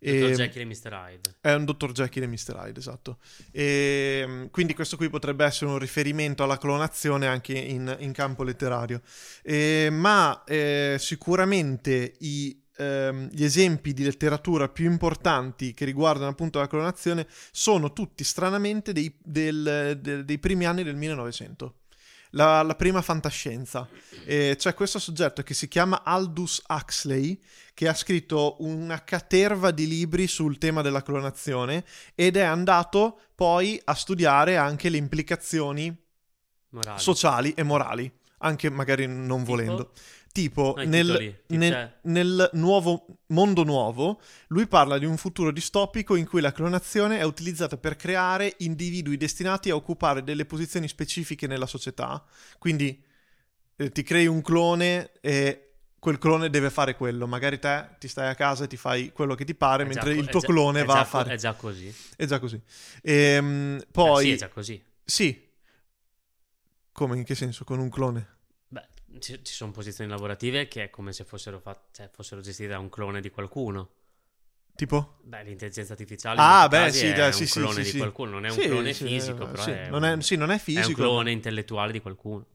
Dr. E- Jekyll e Mr. Hyde. è un Dr. Jekyll e Mr. Hyde, esatto. E, quindi questo qui potrebbe essere un riferimento alla clonazione anche in, in campo letterario. E, ma eh, sicuramente i, ehm, gli esempi di letteratura più importanti che riguardano appunto la clonazione sono tutti stranamente dei, del- del- dei primi anni del 1900. La, la prima fantascienza. E c'è questo soggetto che si chiama Aldous Huxley, che ha scritto una caterva di libri sul tema della clonazione ed è andato poi a studiare anche le implicazioni Morali. sociali e morali, anche magari non volendo. Tipo, No, nel, nel- nel nuovo mondo nuovo, lui parla di un futuro distopico in cui la clonazione è utilizzata per creare individui destinati a occupare delle posizioni specifiche nella società. Quindi eh, ti crei un clone e quel clone deve fare quello. Magari te ti stai a casa e ti fai quello che ti pare, È già mentre co- il tuo già- clone va già a fare. È già così. È già così. Ehm, Eh, poi, sì, è già così. sì. Come in che senso? Con un clone? Ci, ci sono posizioni lavorative che è come se fossero, fat- cioè, fossero gestite da un clone di qualcuno. Tipo? Beh, l'intelligenza artificiale Ah, beh, sì, è dai, un sì, sì, clone sì, di sì. qualcuno, non è un Sì, clone sì, fisico, però sì. è, non, un, è, sì, non è è fisico. un clone intellettuale di qualcuno.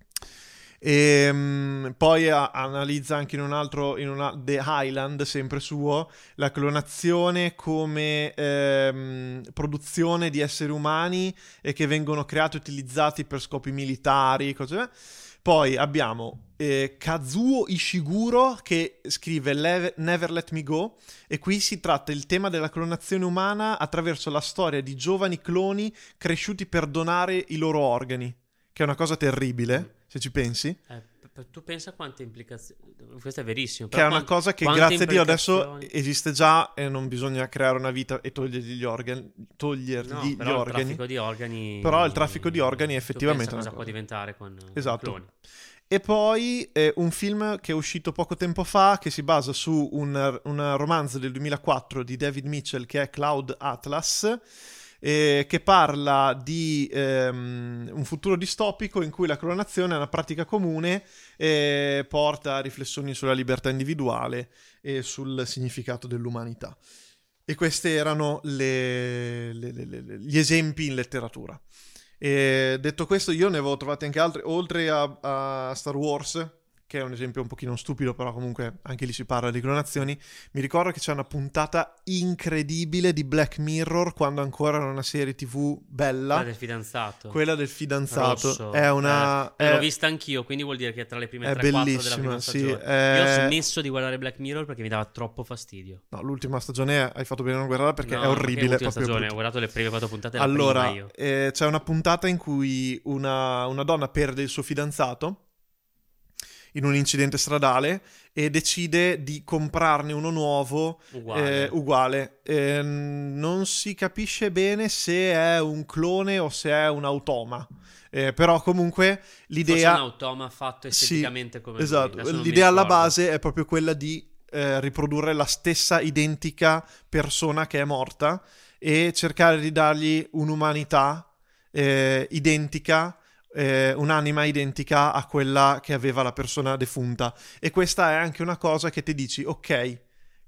Ehm, poi a- analizza anche in un altro, in una, The Highland, sempre suo, la clonazione come ehm, produzione di esseri umani e che vengono creati e utilizzati per scopi militari, cose Poi abbiamo eh, Kazuo Ishiguro che scrive Never Let Me Go e qui si tratta il tema della clonazione umana attraverso la storia di giovani cloni cresciuti per donare i loro organi, che è una cosa terribile. se ci pensi. Eh, tu pensa quante implicazioni... Questo è verissimo. Che è una cosa che grazie a Dio adesso esiste già e non bisogna creare una vita e togliergli gli organi. Togliergli No, gli però il organi. traffico di organi... Però il traffico di organi è tu effettivamente una cosa può diventare con con Esatto. cloni. E poi eh, un film che è uscito poco tempo fa che si basa su un, un romanzo del 2004 di David Mitchell che è Cloud Atlas. Eh, che parla di ehm, un futuro distopico in cui la clonazione è una pratica comune e porta a riflessioni sulla libertà individuale e sul significato dell'umanità. E questi erano le- le- le- gli esempi in letteratura. E detto questo, io ne avevo trovati anche altri, oltre a, a Star Wars, che è un esempio un pochino stupido, però comunque anche lì si parla di clonazioni. Mi ricordo che c'è una puntata incredibile di Black Mirror quando ancora era una serie TV bella. Quella del fidanzato. Quella del fidanzato Rosso. è una. Eh, è- L'ho vista anch'io, quindi vuol dire che è tra le prime è 3-4 della prima sì, stagione. è- Io ho smesso di guardare Black Mirror perché mi dava troppo fastidio. No, l'ultima stagione hai fatto bene a non guardarla perché No, è orribile. l'ultima proprio stagione, brutta. ho guardato le prime quattro puntate la Allora, eh, c'è una puntata in cui una, una donna perde il suo fidanzato in un incidente stradale e decide di comprarne uno nuovo Uguale. eh, uguale. Eh, non si capisce bene se è un clone o se è un automa. Eh, però comunque Forse l'idea... un automa fatto Sì, esteticamente come lui. Esatto, l'idea alla base è proprio quella di eh, riprodurre la stessa identica persona che è morta e cercare di dargli un'umanità eh, identica, eh, un'anima identica a quella che aveva la persona defunta. E questa è anche una cosa che ti dici, ok,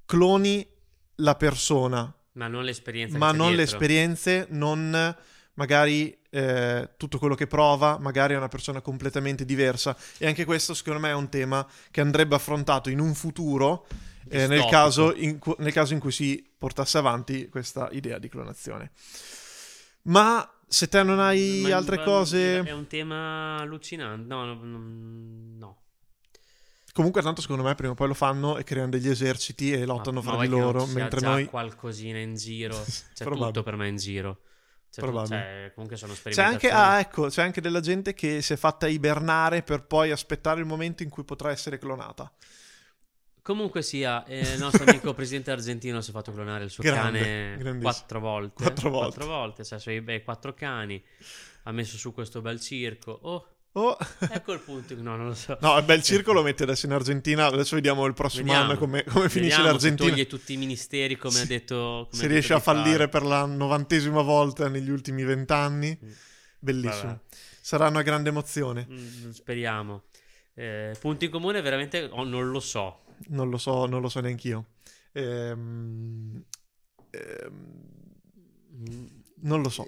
cloni la persona, Ma non l'esperienza ma non le dietro. esperienze, non magari eh, tutto quello che prova, magari è una persona completamente diversa. E anche questo, secondo me, è un tema che andrebbe affrontato in un futuro. eh, nel, caso cu- nel caso in cui si portasse avanti questa idea di clonazione. Ma se te non hai Ma- altre ma- cose, È un tema allucinante. No, no, no, comunque, tanto secondo me prima o poi lo fanno e creano degli eserciti e lottano Ma- fra di loro. Mentre noi. qualcosina in giro. C'è tutto per me in giro. C'è, tu- Probabile. cioè, comunque sono C'è anche, sperimentazioni. ah, ecco, c'è anche della gente che si è fatta ibernare per poi aspettare il momento in cui potrà essere clonata. Comunque sia, eh, il nostro amico presidente argentino si è fatto clonare il suo Grande, cane quattro volte. Quattro volte. Quattro volte, cioè, suoi bei quattro cani. Ha messo su questo bel circo. Oh, Oh. ecco il punto. No, non lo so. No, il bel circo lo mette adesso in Argentina. Adesso vediamo il prossimo Vediamo. anno come, come finisce l'Argentina. toglie tutti i ministeri, come Sì. ha detto. come Se riesce a fallire fare. per la novantesima volta negli ultimi vent'anni, bellissimo. Vabbè. Sarà una grande emozione. Mm, Speriamo. Eh, punto in comune, veramente oh, non lo so. Non lo so, non lo so neanch'io. Ehm, ehm, Mm, non lo so.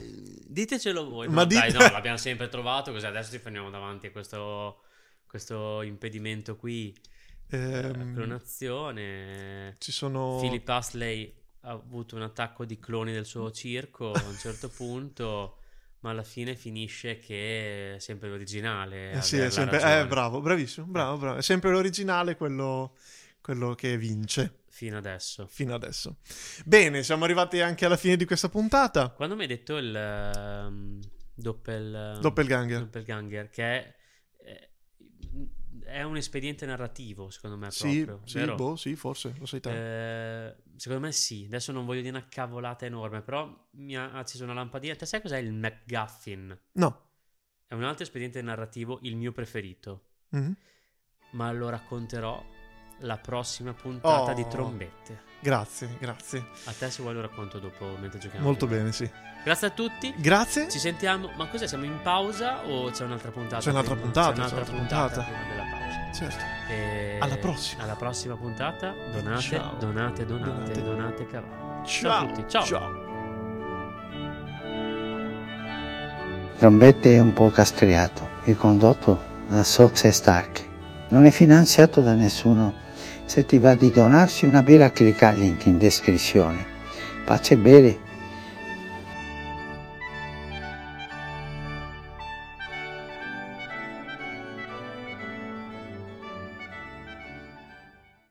Ditecelo voi. Ma Ma dai, no, l'abbiamo sempre trovato. Così adesso ci fermiamo davanti a questo, questo impedimento qui. Ehm, clonazione. ci sono. Philip Huxley ha avuto un attacco di cloni del suo circo a un certo punto. Ma alla fine finisce che è sempre l'originale. Eh sì, è sempre... ragione. eh, bravo, bravissimo, bravo, bravo. È sempre l'originale quello, quello che vince Fino adesso. fino adesso. Bene, siamo arrivati anche alla fine di questa puntata. Quando mi hai detto il ehm, doppel, Doppelganger. doppelganger, che è- è un espediente narrativo, secondo me, Sì, proprio, sì, boh, sì, forse, lo sai te. Eh, secondo me sì, adesso non voglio dire una cavolata enorme, però mi ha acceso una lampadina. Te sai cos'è il MacGuffin? No. È un altro espediente narrativo, il mio preferito, Mhm. ma lo racconterò la prossima puntata Oh. di Trombette. Grazie, grazie. A te se vuoi lo racconto dopo mentre giochiamo. Molto bene, sì. Grazie a tutti. Grazie. Ci sentiamo. Ma cos'è? Siamo in pausa o c'è un'altra puntata? C'è un'altra prima? puntata, C'è un'altra c'è un'altra puntata, puntata. prima della pausa. Certo. E- Alla prossima. Alla prossima puntata. Donate, Ciao. donate, donate, Donate. donate, cavalli. Ciao a tutti. Ciao. Ciao. Trombette è un po' castriato e condotto da Sox e Stark. Non è finanziato da nessuno. Se ti va di donarsi una birra clicca il link in descrizione. Pace e bere